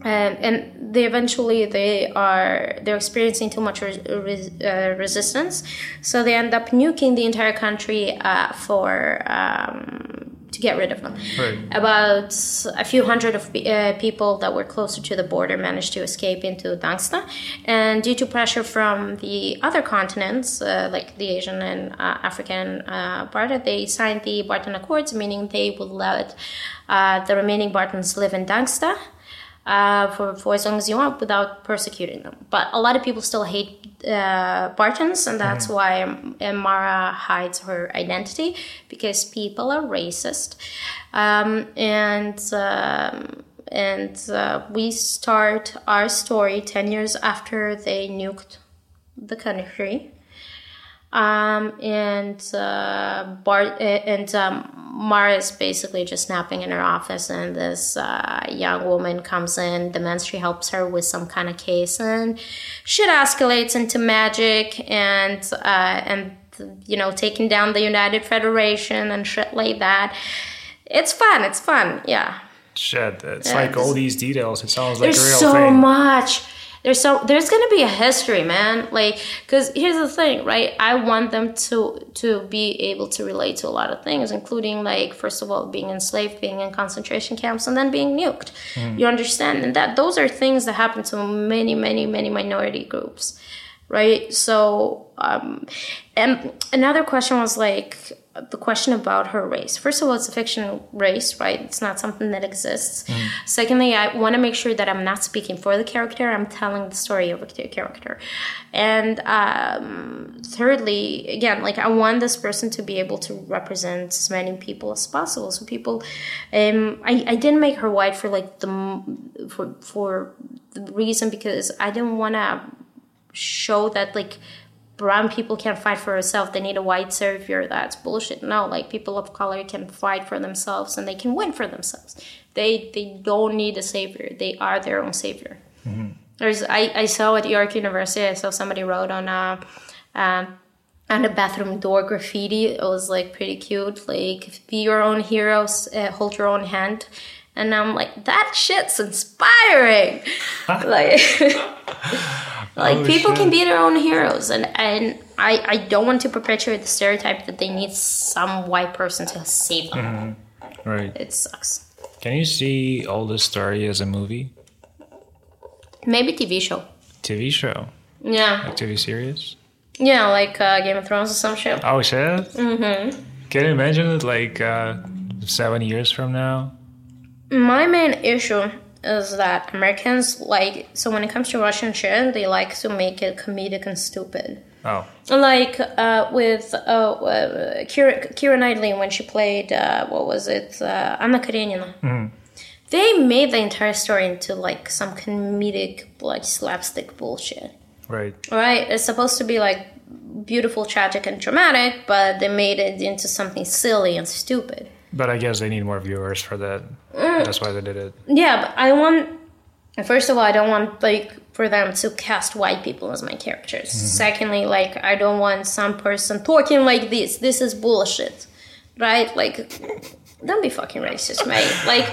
B: and, and they eventually they are they're experiencing too much res, res, uh, resistance, so they end up nuking the entire country uh, for um, to get rid of them.
A: Right.
B: About a few hundred of uh, people that were closer to the border managed to escape into Dangsta, and due to pressure from the other continents, uh, like the Asian and uh, African uh, part, they signed the Barton Accords, meaning they would let uh, the remaining Bartons live in Dangsta. Uh, for, for as long as you want without persecuting them. But a lot of people still hate uh, Bartons, and that's why um, Mara hides her identity because people are racist. Um, and um, and uh, we start our story 10 years after they nuked the country. Um, and uh, Bart and um, Mara is basically just napping in her office, and this uh, young woman comes in, demands she helps her with some kind of case, and shit escalates into magic and uh, and you know taking down the United Federation and shit like that. It's fun. It's fun. Yeah.
A: Shit, it's
B: Yeah,
A: like all these details. It sounds like
B: There's
A: a real
B: so
A: thing.
B: much. There's so there's gonna be a history, man. Like, cause here's the thing, right? I want them to to be able to relate to a lot of things, including like first of all being enslaved, being in concentration camps, and then being nuked. You understand? And that those are things that happen to many, many, many minority groups, right? So, um, and another question was like the question about her race. First of all, it's a fictional race, right? It's not something that exists. Secondly, I want to make sure that I'm not speaking for the character. I'm telling the story of a character. And um, thirdly, again, like I want this person to be able to represent as many people as possible. So people, um, I, I didn't make her white for like the for for the reason because I didn't want to show that like brown people can't fight for themselves they need a white savior that's bullshit. No like people of color can fight for themselves and they can win for themselves. They they don't need a savior they are their own savior. There's I, I saw at york university i saw somebody wrote on a um, on the bathroom door graffiti it was like pretty cute like be your own heroes uh, hold your own hand. And i'm like that shit's inspiring! (laughs) Like (laughs) like
A: Oh,
B: people can be their own heroes and and I, I don't want to perpetuate the stereotype that they need some white person to save them
A: Right.
B: it sucks
A: Can you see all this story as a movie,
B: maybe tv show
A: TV show,
B: yeah
A: like TV series?
B: yeah like uh, game of thrones or some shit
A: Oh shit! Mm-hmm. Can you imagine it like uh, seven years from now?
B: my main issue is that americans like so when it comes to russian shit they like to make it comedic and stupid
A: Oh,
B: like uh, with uh, uh, Keira, Keira Knightley when she played uh, what was it uh, Anna Karenina. They made the entire story into like some comedic like slapstick bullshit.
A: right.
B: Right? It's supposed to be like beautiful, tragic, and dramatic, but they made it into something silly and stupid.
A: But I guess they need more viewers for that.
B: Mm.
A: That's why they did it.
B: Yeah, but I want. First of all, I don't want like for them to cast white people as my characters. Secondly, like I don't want some person talking like this. This is bullshit, right? Like, don't be fucking racist, mate. Like,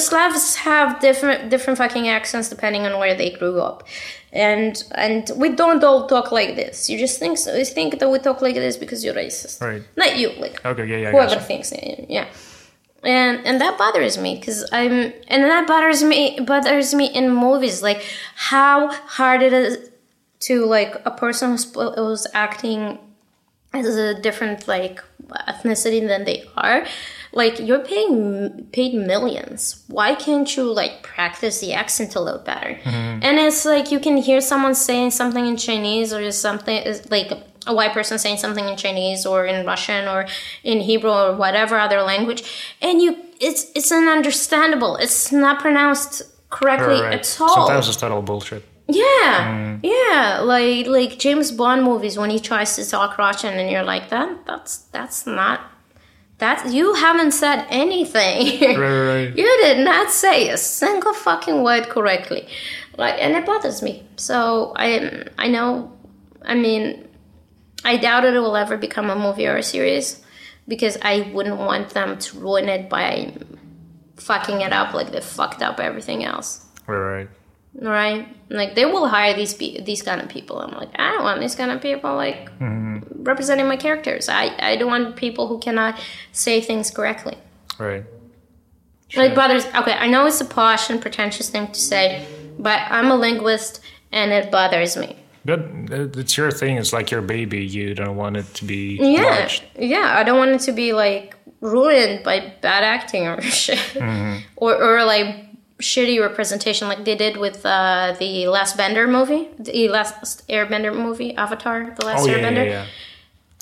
B: Slavs have different different fucking accents depending on where they grew up, and and we don't all talk like this. You just think so. You think that we talk like this because you're racist,
A: Right.
B: Not you, like
A: Okay, yeah, yeah.
B: Whoever
A: gotcha.
B: thinks yeah and and that bothers me because i'm and that bothers me bothers me in movies like how hard it is to like a person who's, who's acting as a different like ethnicity than they are. Like you're paying paid millions. Why can't you like practice the accent a little better? Mm-hmm. And it's like you can hear someone saying something in chinese or something like a white person saying something in chinese or in russian or in hebrew or whatever other language and you it's it's ununderstandable it's not pronounced correctly
A: right.
B: at all.
A: Sometimes it's total bullshit.
B: Yeah, mm. yeah, like like James Bond movies when he tries to talk Russian and you're like that. That's that's not that you haven't said anything. (laughs)
A: Right, right, right. (laughs)
B: you did not say a single fucking word correctly, like, and it bothers me. So I I know, I mean, I doubt it will ever become a movie or a series because I wouldn't want them to ruin it by fucking it up like they fucked up everything else.
A: Right, right.
B: Right? Like they will hire these pe- these kind of people. I'm like, I don't want these kind of people like representing my characters. I I don't want people who cannot say things correctly.
A: Right.
B: Like bothers. Okay, I know it's a posh and pretentious thing to say, but I'm a linguist, and it bothers me.
A: But uh, it's your thing. It's like your baby. You don't want it to be
B: Yeah, yeah. I don't want it to be like ruined by bad acting or (laughs) shit, or or like shitty representation, like they did with uh, the Last Bender movie, the Last Airbender movie, Avatar, the Last
A: Oh yeah,
B: Airbender.
A: yeah,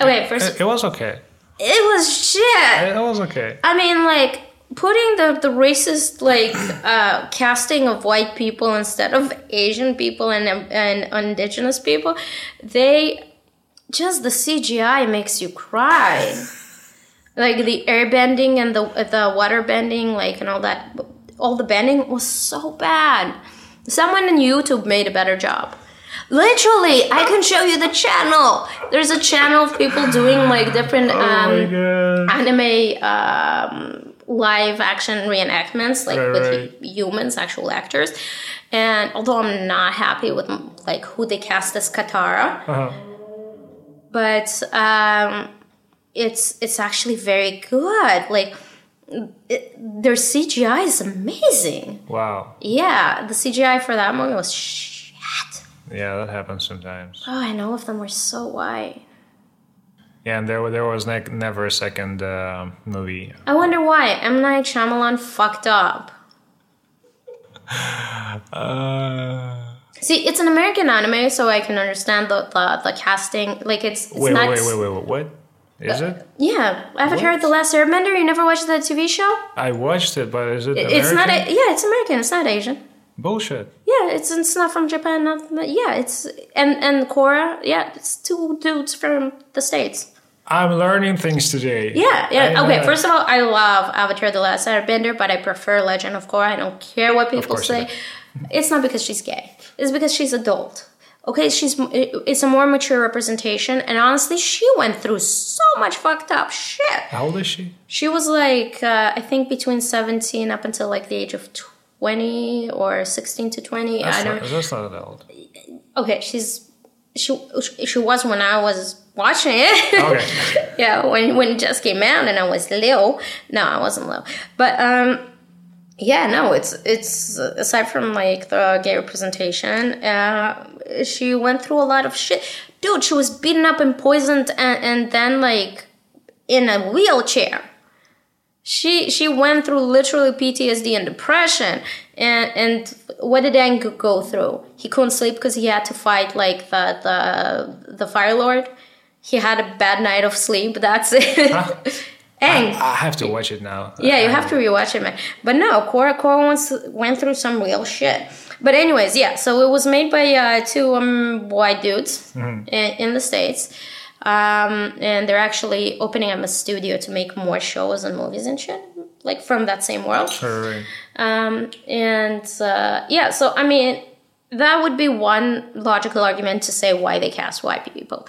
A: yeah.
B: Okay, first
A: It, it was okay.
B: it was shit.
A: It was okay.
B: I mean, like putting the the racist like uh, casting of white people instead of Asian people and and indigenous people, they just the CGI makes you cry. (laughs) like the air bending and the the water bending, like and all that, all the bending was so bad. Someone on YouTube made a better job. Literally, I can show you the channel. There's a channel of people doing like different um,
A: oh
B: anime um, live action reenactments, like
A: Right,
B: with
A: right.
B: humans, actual actors. And although I'm not happy with like who they cast as Katara,
A: Uh-huh.
B: but um, it's it's actually very good. Like it, their CGI is amazing.
A: Wow.
B: Yeah, the CGI for that movie was shit.
A: Yeah, that happens sometimes.
B: Oh, I know of them were so white.
A: Yeah, and there there was ne- never a second uh, movie.
B: I wonder why M Night Shyamalan fucked up. (laughs)
A: Uh,
B: See, it's an American anime, so I can understand the the, the casting. Like it's, it's
A: wait,
B: not.
A: wait, wait, wait, wait, what? Is uh, it?
B: Yeah, Avatar:
A: What?
B: The Last Airbender. You never watched that TV show?
A: I watched it, but is it American?
B: It's not. A, yeah, it's American. It's not Asian.
A: Bullshit.
B: Yeah, it's it's not from Japan. Not yeah, it's and and Korra. Yeah, it's two dudes from the states.
A: I'm learning things today.
B: Yeah, yeah.
A: know
B: Okay, first of all, I love Avatar: The Last Airbender, but I prefer Legend of Korra. I don't care what people say. It's not because she's gay. It's because she's adult. Okay, she's it's a more mature representation, and honestly, she went through so much fucked up shit.
A: How old is she?
B: She was like, uh, I think between seventeen up until like the age of twenty or sixteen to twenty.
A: That's,
B: I don't.
A: not, that's not that old.
B: Okay, she's she she was when I was watching it.
A: Okay. (laughs)
B: yeah, when when it just came out and I was little. No, I wasn't little. But um yeah, no, it's it's aside from like the gay representation, uh she went through a lot of shit. Dude, she was beaten up and poisoned and, and then like in a wheelchair. She she went through literally PTSD and depression, and and what did Aang go through? He couldn't sleep because he had to fight like the the the Fire Lord. He had a bad night of sleep. That's it. Aang. (laughs)
A: I have to watch it now.
B: Yeah, you have to rewatch it, man. But no, Korra, Korra once went through some real shit. But anyways, yeah. So it was made by uh, two um, white dudes in, in the states, um, and they're actually opening up a studio to make more shows and movies and shit, like from that same world.
A: Right.
B: Um, and uh, yeah, so I mean, that would be one logical argument to say why they cast white people,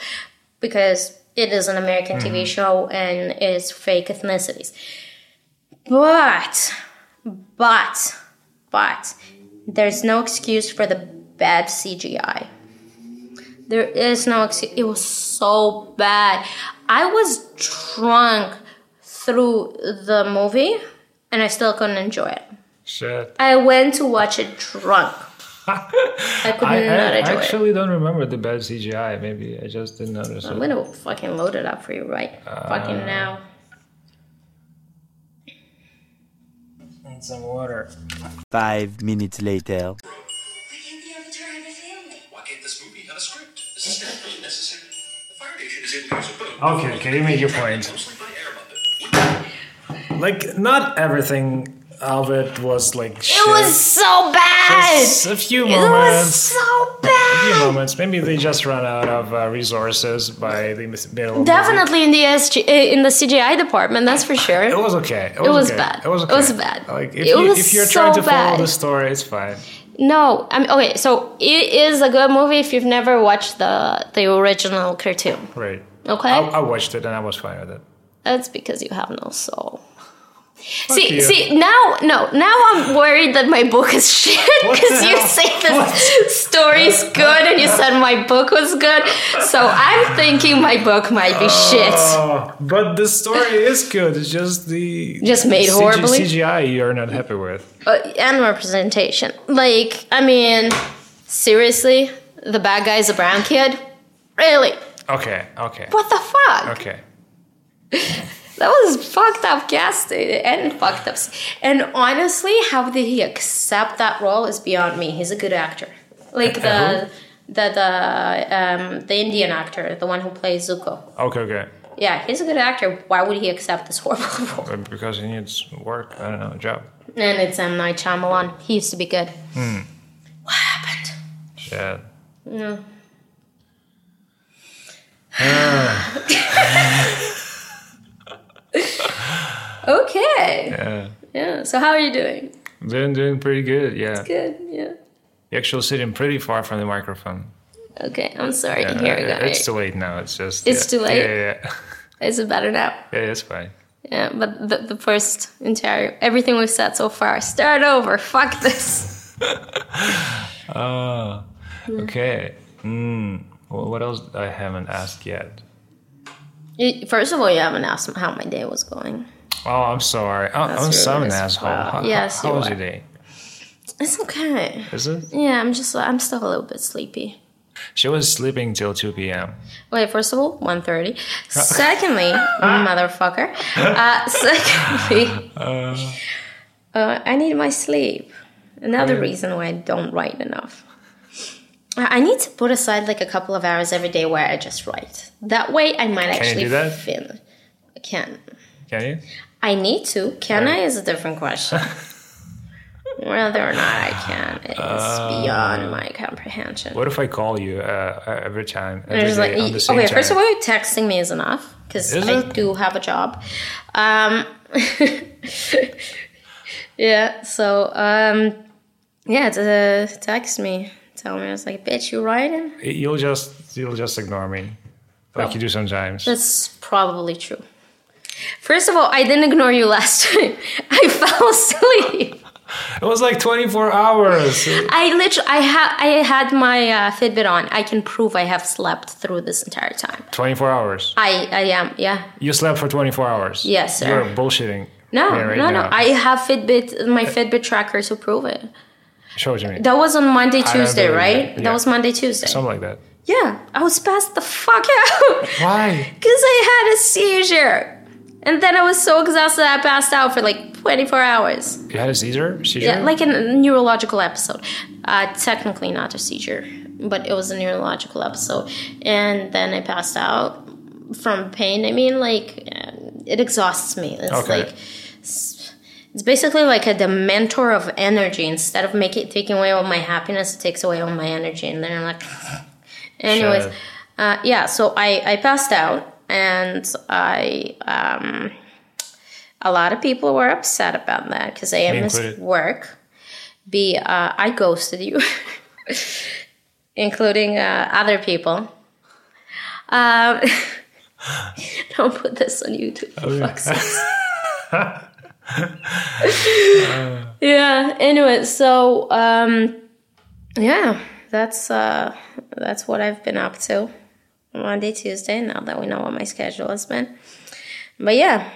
B: because it is an American TV show and it's fake ethnicities. But, but, but, there's no excuse for the bad CGI. There is no excuse. It was so bad. I was drunk through the movie and I still couldn't enjoy it.
A: Shit.
B: I went to watch it drunk. (laughs) I could
A: I,
B: not
A: I
B: enjoy it.
A: actually don't remember the bad CGI. Maybe I just didn't notice
B: I'm
A: it.
B: gonna fucking load it up for you right uh, fucking now.
A: And some water.
C: Five minutes later.
D: Why can't the Avatar have a family?
E: Why can't this movie have a script? This is strictly necessary. The Fire Nation is able to use a boat.
A: Okay, can you made your point?
E: Mostly by air Muppet.
A: Like, not everything of it was like shit.
B: It was so bad.
A: Just a few moments.
B: It was so
A: A few moments. Maybe they just ran out of uh, resources by the middle.
B: Definitely in the SG, uh, in the CGI department, that's for sure.
A: It was okay. It was,
B: It was
A: okay.
B: bad.
A: It was
B: It was bad.
A: Like if,
B: It
A: you, if you're
B: so
A: trying to follow the story, it's fine.
B: No, I mean, okay, so it is a good movie if you've never watched the the original cartoon.
A: Right.
B: Okay,
A: I, I watched it and I was fine with it.
B: that's because you have no soul. See,
A: you.
B: see, now, no, now I'm worried that my book is (laughs) shit because you say the story's (laughs) good and you said my book was good. So I'm thinking my book might be shit.
A: Oh, but the story is good. It's just the
B: Just made
A: CG
B: horribly?
A: CGI you're not happy with.
B: Uh, and representation. Like, I mean, seriously, the bad guy's a brown kid? Really?
A: Okay, okay,
B: What the fuck?
A: okay. (laughs)
B: That was fucked up casting and fucked up. And honestly, how did he accept that role is beyond me. He's a good actor. Like the the the um the Indian actor, the one who plays Zuko.
A: Okay, okay.
B: Yeah, he's a good actor. Why would he accept this (laughs) horrible role?
A: Uh, Because he needs work. I don't know, a job.
B: And it's M Night Shyamalan. He used to be good.
A: Hmm.
B: What happened?
A: Yeah.
B: No. (sighs) (sighs) (laughs) (laughs) okay.
A: Yeah.
B: Yeah. So how are you doing?
A: Doing doing pretty good. Yeah.
B: Good. Yeah.
A: You're actually sitting pretty far from the microphone.
B: Okay. I'm sorry
A: Yeah,
B: to hear
A: uh,
B: that.
A: It's too late now. It's just.
B: It's
A: yeah.
B: too late?
A: Yeah, yeah, yeah.
B: Is it better now?
A: Yeah, it's fine.
B: Yeah, but the, the first entire everything we've said so far. Start over. Fuck this.
A: Oh, (laughs) okay. Mm. Well, what else I haven't asked yet?
B: First of all, you haven't asked me how my day was going.
A: Oh, I'm sorry. Oh,
B: That's
A: I'm
B: really
A: an asshole.
B: Wow.
A: How,
B: Yes,
A: how was your day?
B: It's okay.
A: Is it?
B: Yeah, I'm just I'm still a little bit sleepy.
A: She was sleeping till 2 p.m.
B: Wait, first of all, 1.30. Secondly, (laughs) motherfucker. Uh, secondly, uh, I need my sleep. Another reason why I don't write enough. I need to put aside like a couple of hours every day where I just write. That way, I might
A: you
B: actually
A: do that?
B: I can.
A: Can you?
B: I need to. Can I is a different question. (laughs) Whether or not I can is beyond my comprehension.
A: What if I call you uh, every time, every day
B: like,
A: on the same
B: okay,
A: time?
B: first of all, texting me is enough because I
A: it?
B: do have a job. Um, (laughs) yeah, so um, yeah, to text me, tell me, I was like, bitch, you writing?
A: You'll just you'll just ignore me, like you do sometimes.
B: That's probably true. First of all, I didn't ignore you last time. (laughs) I fell asleep.
A: It was like 24 hours.
B: I literally, I had, I had my uh, Fitbit on. I can prove I have slept through this entire time.
A: 24 hours.
B: I, I am, yeah.
A: You slept for 24 hours.
B: Yes, sir.
A: You're bullshitting.
B: No,
A: right
B: no, no. I have Fitbit, my Fitbit tracker to prove it.
A: Show it to me.
B: That was on Monday, Tuesday, right? That
A: Yeah.
B: was Monday, Tuesday.
A: Something like that.
B: yeah, I was passed the fuck out
A: Why? (laughs)
B: because I had a seizure, and then I was so exhausted I passed out for like 24 hours.
A: You had a seizure? Seizure?
B: Yeah, like a neurological episode. Uh, technically not a seizure, but it was a neurological episode, and then I passed out from pain. I mean, like it exhausts me. It's
A: Okay.
B: like it's basically like a dementor of energy. Instead of making taking away all my happiness, it takes away all my energy, and then I'm like, (laughs) anyways, uh, yeah. So I I passed out, and I um, a lot of people were upset about that because I missed work. B uh, I ghosted you, (laughs) including uh, other people. Um, (laughs) don't put this on YouTube. For fuck's sake. (laughs) yeah. Anyway, so um, yeah, that's uh, that's what I've been up to Monday, Tuesday. Now that we know what my schedule has been, but yeah,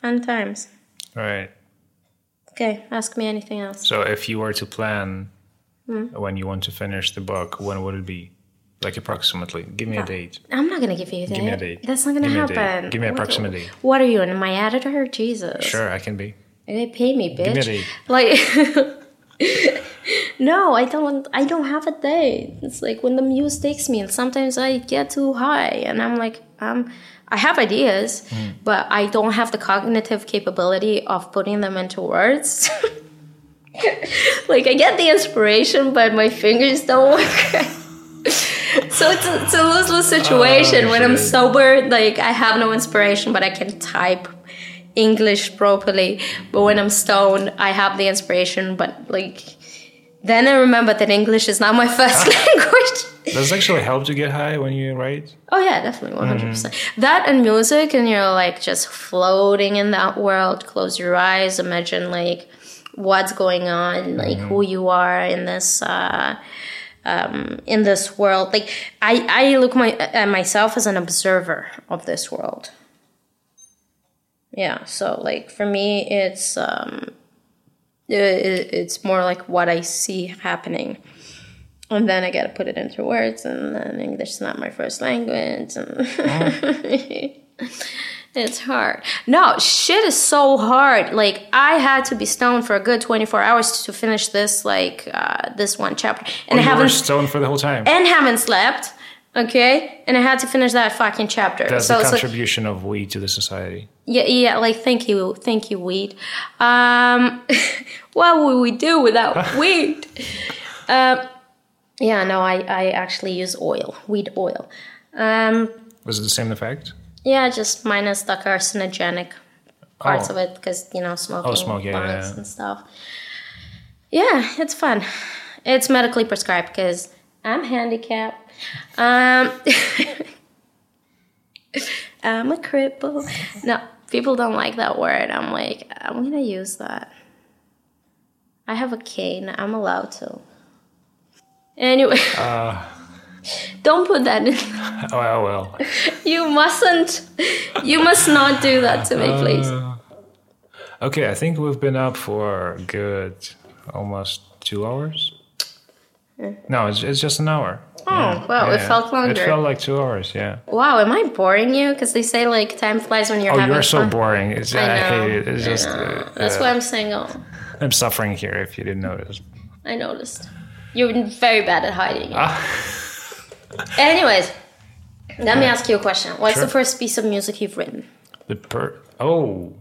B: fun times.
A: Right.
B: Okay, ask me anything else.
A: So if you were to plan
B: Hmm.
A: when you want to finish the book, when would it be? Like approximately. Give me a date.
B: I'm not gonna give you a date.
A: Give me a date.
B: That's not gonna
A: Give me a date.
B: happen.
A: Give me a
B: What-
A: proximity.
B: What are you in my editor? Jesus.
A: Sure, I can be.
B: They pay me, bitch.
A: Give me a date.
B: Like, (laughs) no, I don't. I don't have a date. It's like when the muse takes me, and sometimes I get too high, and I'm like, um, I have ideas,
A: Hmm.
B: but I don't have the cognitive capability of putting them into words. (laughs) like I get the inspiration, but my fingers don't work. (laughs) (laughs) so it's a, it's a lose lose situation. Oh, when I'm
A: Oh,
B: sober, like I have no inspiration, but I can type English properly. But when I'm stoned, I have the inspiration, but like then I remember that English is not my (laughs) first ah. language.
A: Does it actually help to get high when you write?
B: Oh yeah, definitely, one hundred percent. Mm-hmm. That and music, and you're like just floating in that world. Close your eyes, imagine like what's going on, like mm-hmm. who you are in this uh, um, in this world. Like I, I look my at myself as an observer of this world. Yeah, so like for me, it's um, it, it's more like what I see happening and then I got to put it into words, and then English is not my first language, and (laughs) it's hard. No, shit is so hard. Like I had to be stoned for a good twenty four hours to finish this, like uh, this one chapter, and I
A: Oh, you
B: haven't
A: stoned for the whole time.
B: and haven't slept. Okay, and I had to finish that fucking chapter.
A: That's
B: so
A: the contribution of weed to the society.
B: yeah, yeah, like thank you, thank you, weed. Um, (laughs) what would we do without (laughs) weed? Um, yeah, no, I, I actually use oil, weed oil. Um,
A: Was it the same effect?
B: Yeah, just minus the carcinogenic parts
A: Oh.
B: of it because you know smoking,
A: smoke, yeah, yeah.
B: and stuff. Yeah, it's fun. It's medically prescribed because I'm handicapped. Um, (laughs) I'm a cripple. No, people don't like that word. I'm like, I'm gonna use that. I have a cane. I'm allowed to. Anyway,
A: Uh.
B: Don't put that in. (laughs)
A: Oh, oh well. (laughs)
B: You mustn't. You must not do that to me, please.
A: Okay, I think we've been up for a good almost two hours. No, it's, it's just an hour.
B: Oh, well, it
A: Yeah.
B: felt longer.
A: It felt like two hours, yeah.
B: wow, am I boring you? Because they say like time flies when you're
A: Oh,
B: having
A: you're so
B: fun.
A: boring. It's, I,
B: I
A: hate it. It's
B: I
A: just. uh,
B: That's
A: uh,
B: why I'm single.
A: I'm suffering here if you didn't notice.
B: I noticed. You're very bad at hiding. (laughs) it. Anyways, let me ask you a question. What's
A: Sure.
B: the first piece of music you've written?
A: The per oh,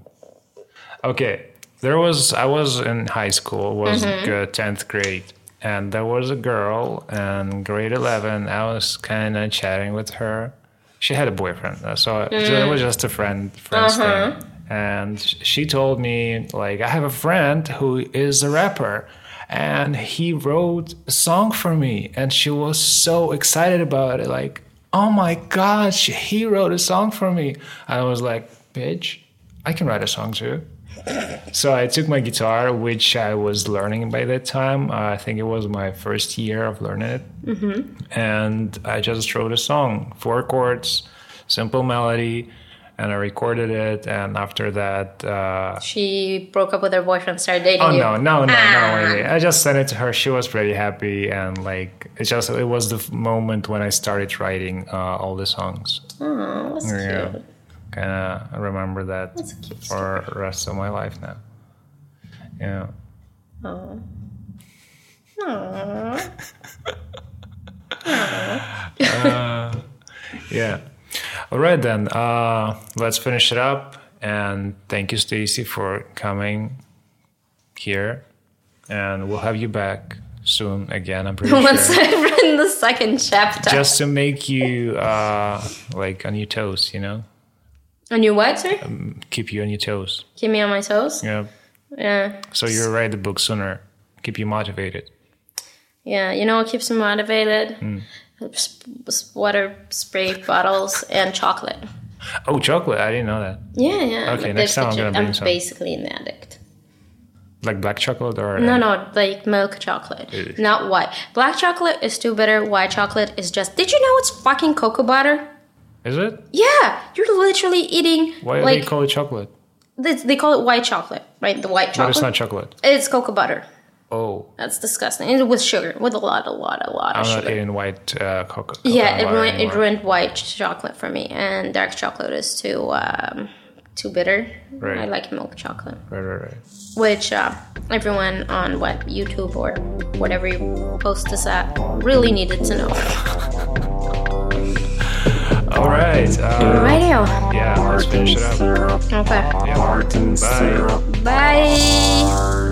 A: okay. There was I was in high school, was
B: Mm-hmm.
A: tenth grade, and there was a girl in grade eleven. I was kind of chatting with her. She had a boyfriend, so it
B: Mm.
A: was just a friend friends
B: Uh-huh.
A: thing. And she told me like I have a friend who is a rapper. And he wrote a song for me, and she was so excited about it. Like, oh my gosh, he wrote a song for me. I was like, bitch, I can write a song too. (coughs) So I took my guitar, which I was learning by that time. Uh, I think it was my first year of learning it. And I just wrote a song, four chords, simple melody, and I recorded it. And after that, uh,
B: She broke up with her boyfriend, started dating
A: oh
B: you.
A: no, no, no,
B: Ah.
A: no! wait. I just sent it to her. She was pretty happy, and like it just it was the moment when I started writing uh, all the songs.
B: Oh, that's
A: Yeah.
B: cute.
A: Kind of remember that
B: That's a cute
A: for the rest of my life now. Yeah.
B: Aw. (laughs)
A: Yeah. All right then. Uh, let's finish it up. And thank you, Stacy, for coming here. And we'll have you back soon again. I'm pretty (laughs)
B: Once
A: sure.
B: I've written the second chapter.
A: Just to make you uh, like on your toes, you know,
B: On your what, sir?
A: keep you on your toes.
B: Keep me on my toes?
A: Yeah.
B: Yeah.
A: So you write the book sooner. Keep you motivated.
B: Yeah, you know what keeps me motivated?
A: Hmm.
B: Water spray bottles and chocolate.
A: Oh, chocolate! I didn't know that.
B: Yeah, yeah.
A: Okay,
B: I'm
A: next time I'm
B: basically-
A: gonna bring
B: I'm
A: some.
B: basically an addict.
A: Like black chocolate or
B: No, no, like milk chocolate,
A: Really?
B: not white. Black chocolate is too bitter. White chocolate is just. Did you know it's fucking cocoa butter?
A: Is it?
B: Yeah, you're literally eating
A: Why do they call it chocolate?
B: they, they call it white chocolate, right? The white
A: But
B: chocolate.
A: it's not chocolate.
B: It's cocoa butter.
A: Oh,
B: That's disgusting. And with sugar, with a lot, a lot, a lot
A: I'm
B: of
A: not
B: sugar.
A: eating white uh, cocoa.
B: Yeah, it ruined, it ruined white chocolate for me, and dark chocolate is too um, too bitter.
A: Right.
B: I like milk chocolate,
A: Right, right, right.
B: which uh, everyone on what YouTube or whatever you post this at really needed to know. (laughs)
A: All right. Uh,
B: Radio.
A: yeah, let's finish it up.
B: Okay.
A: Yeah. Bye.
B: Bye.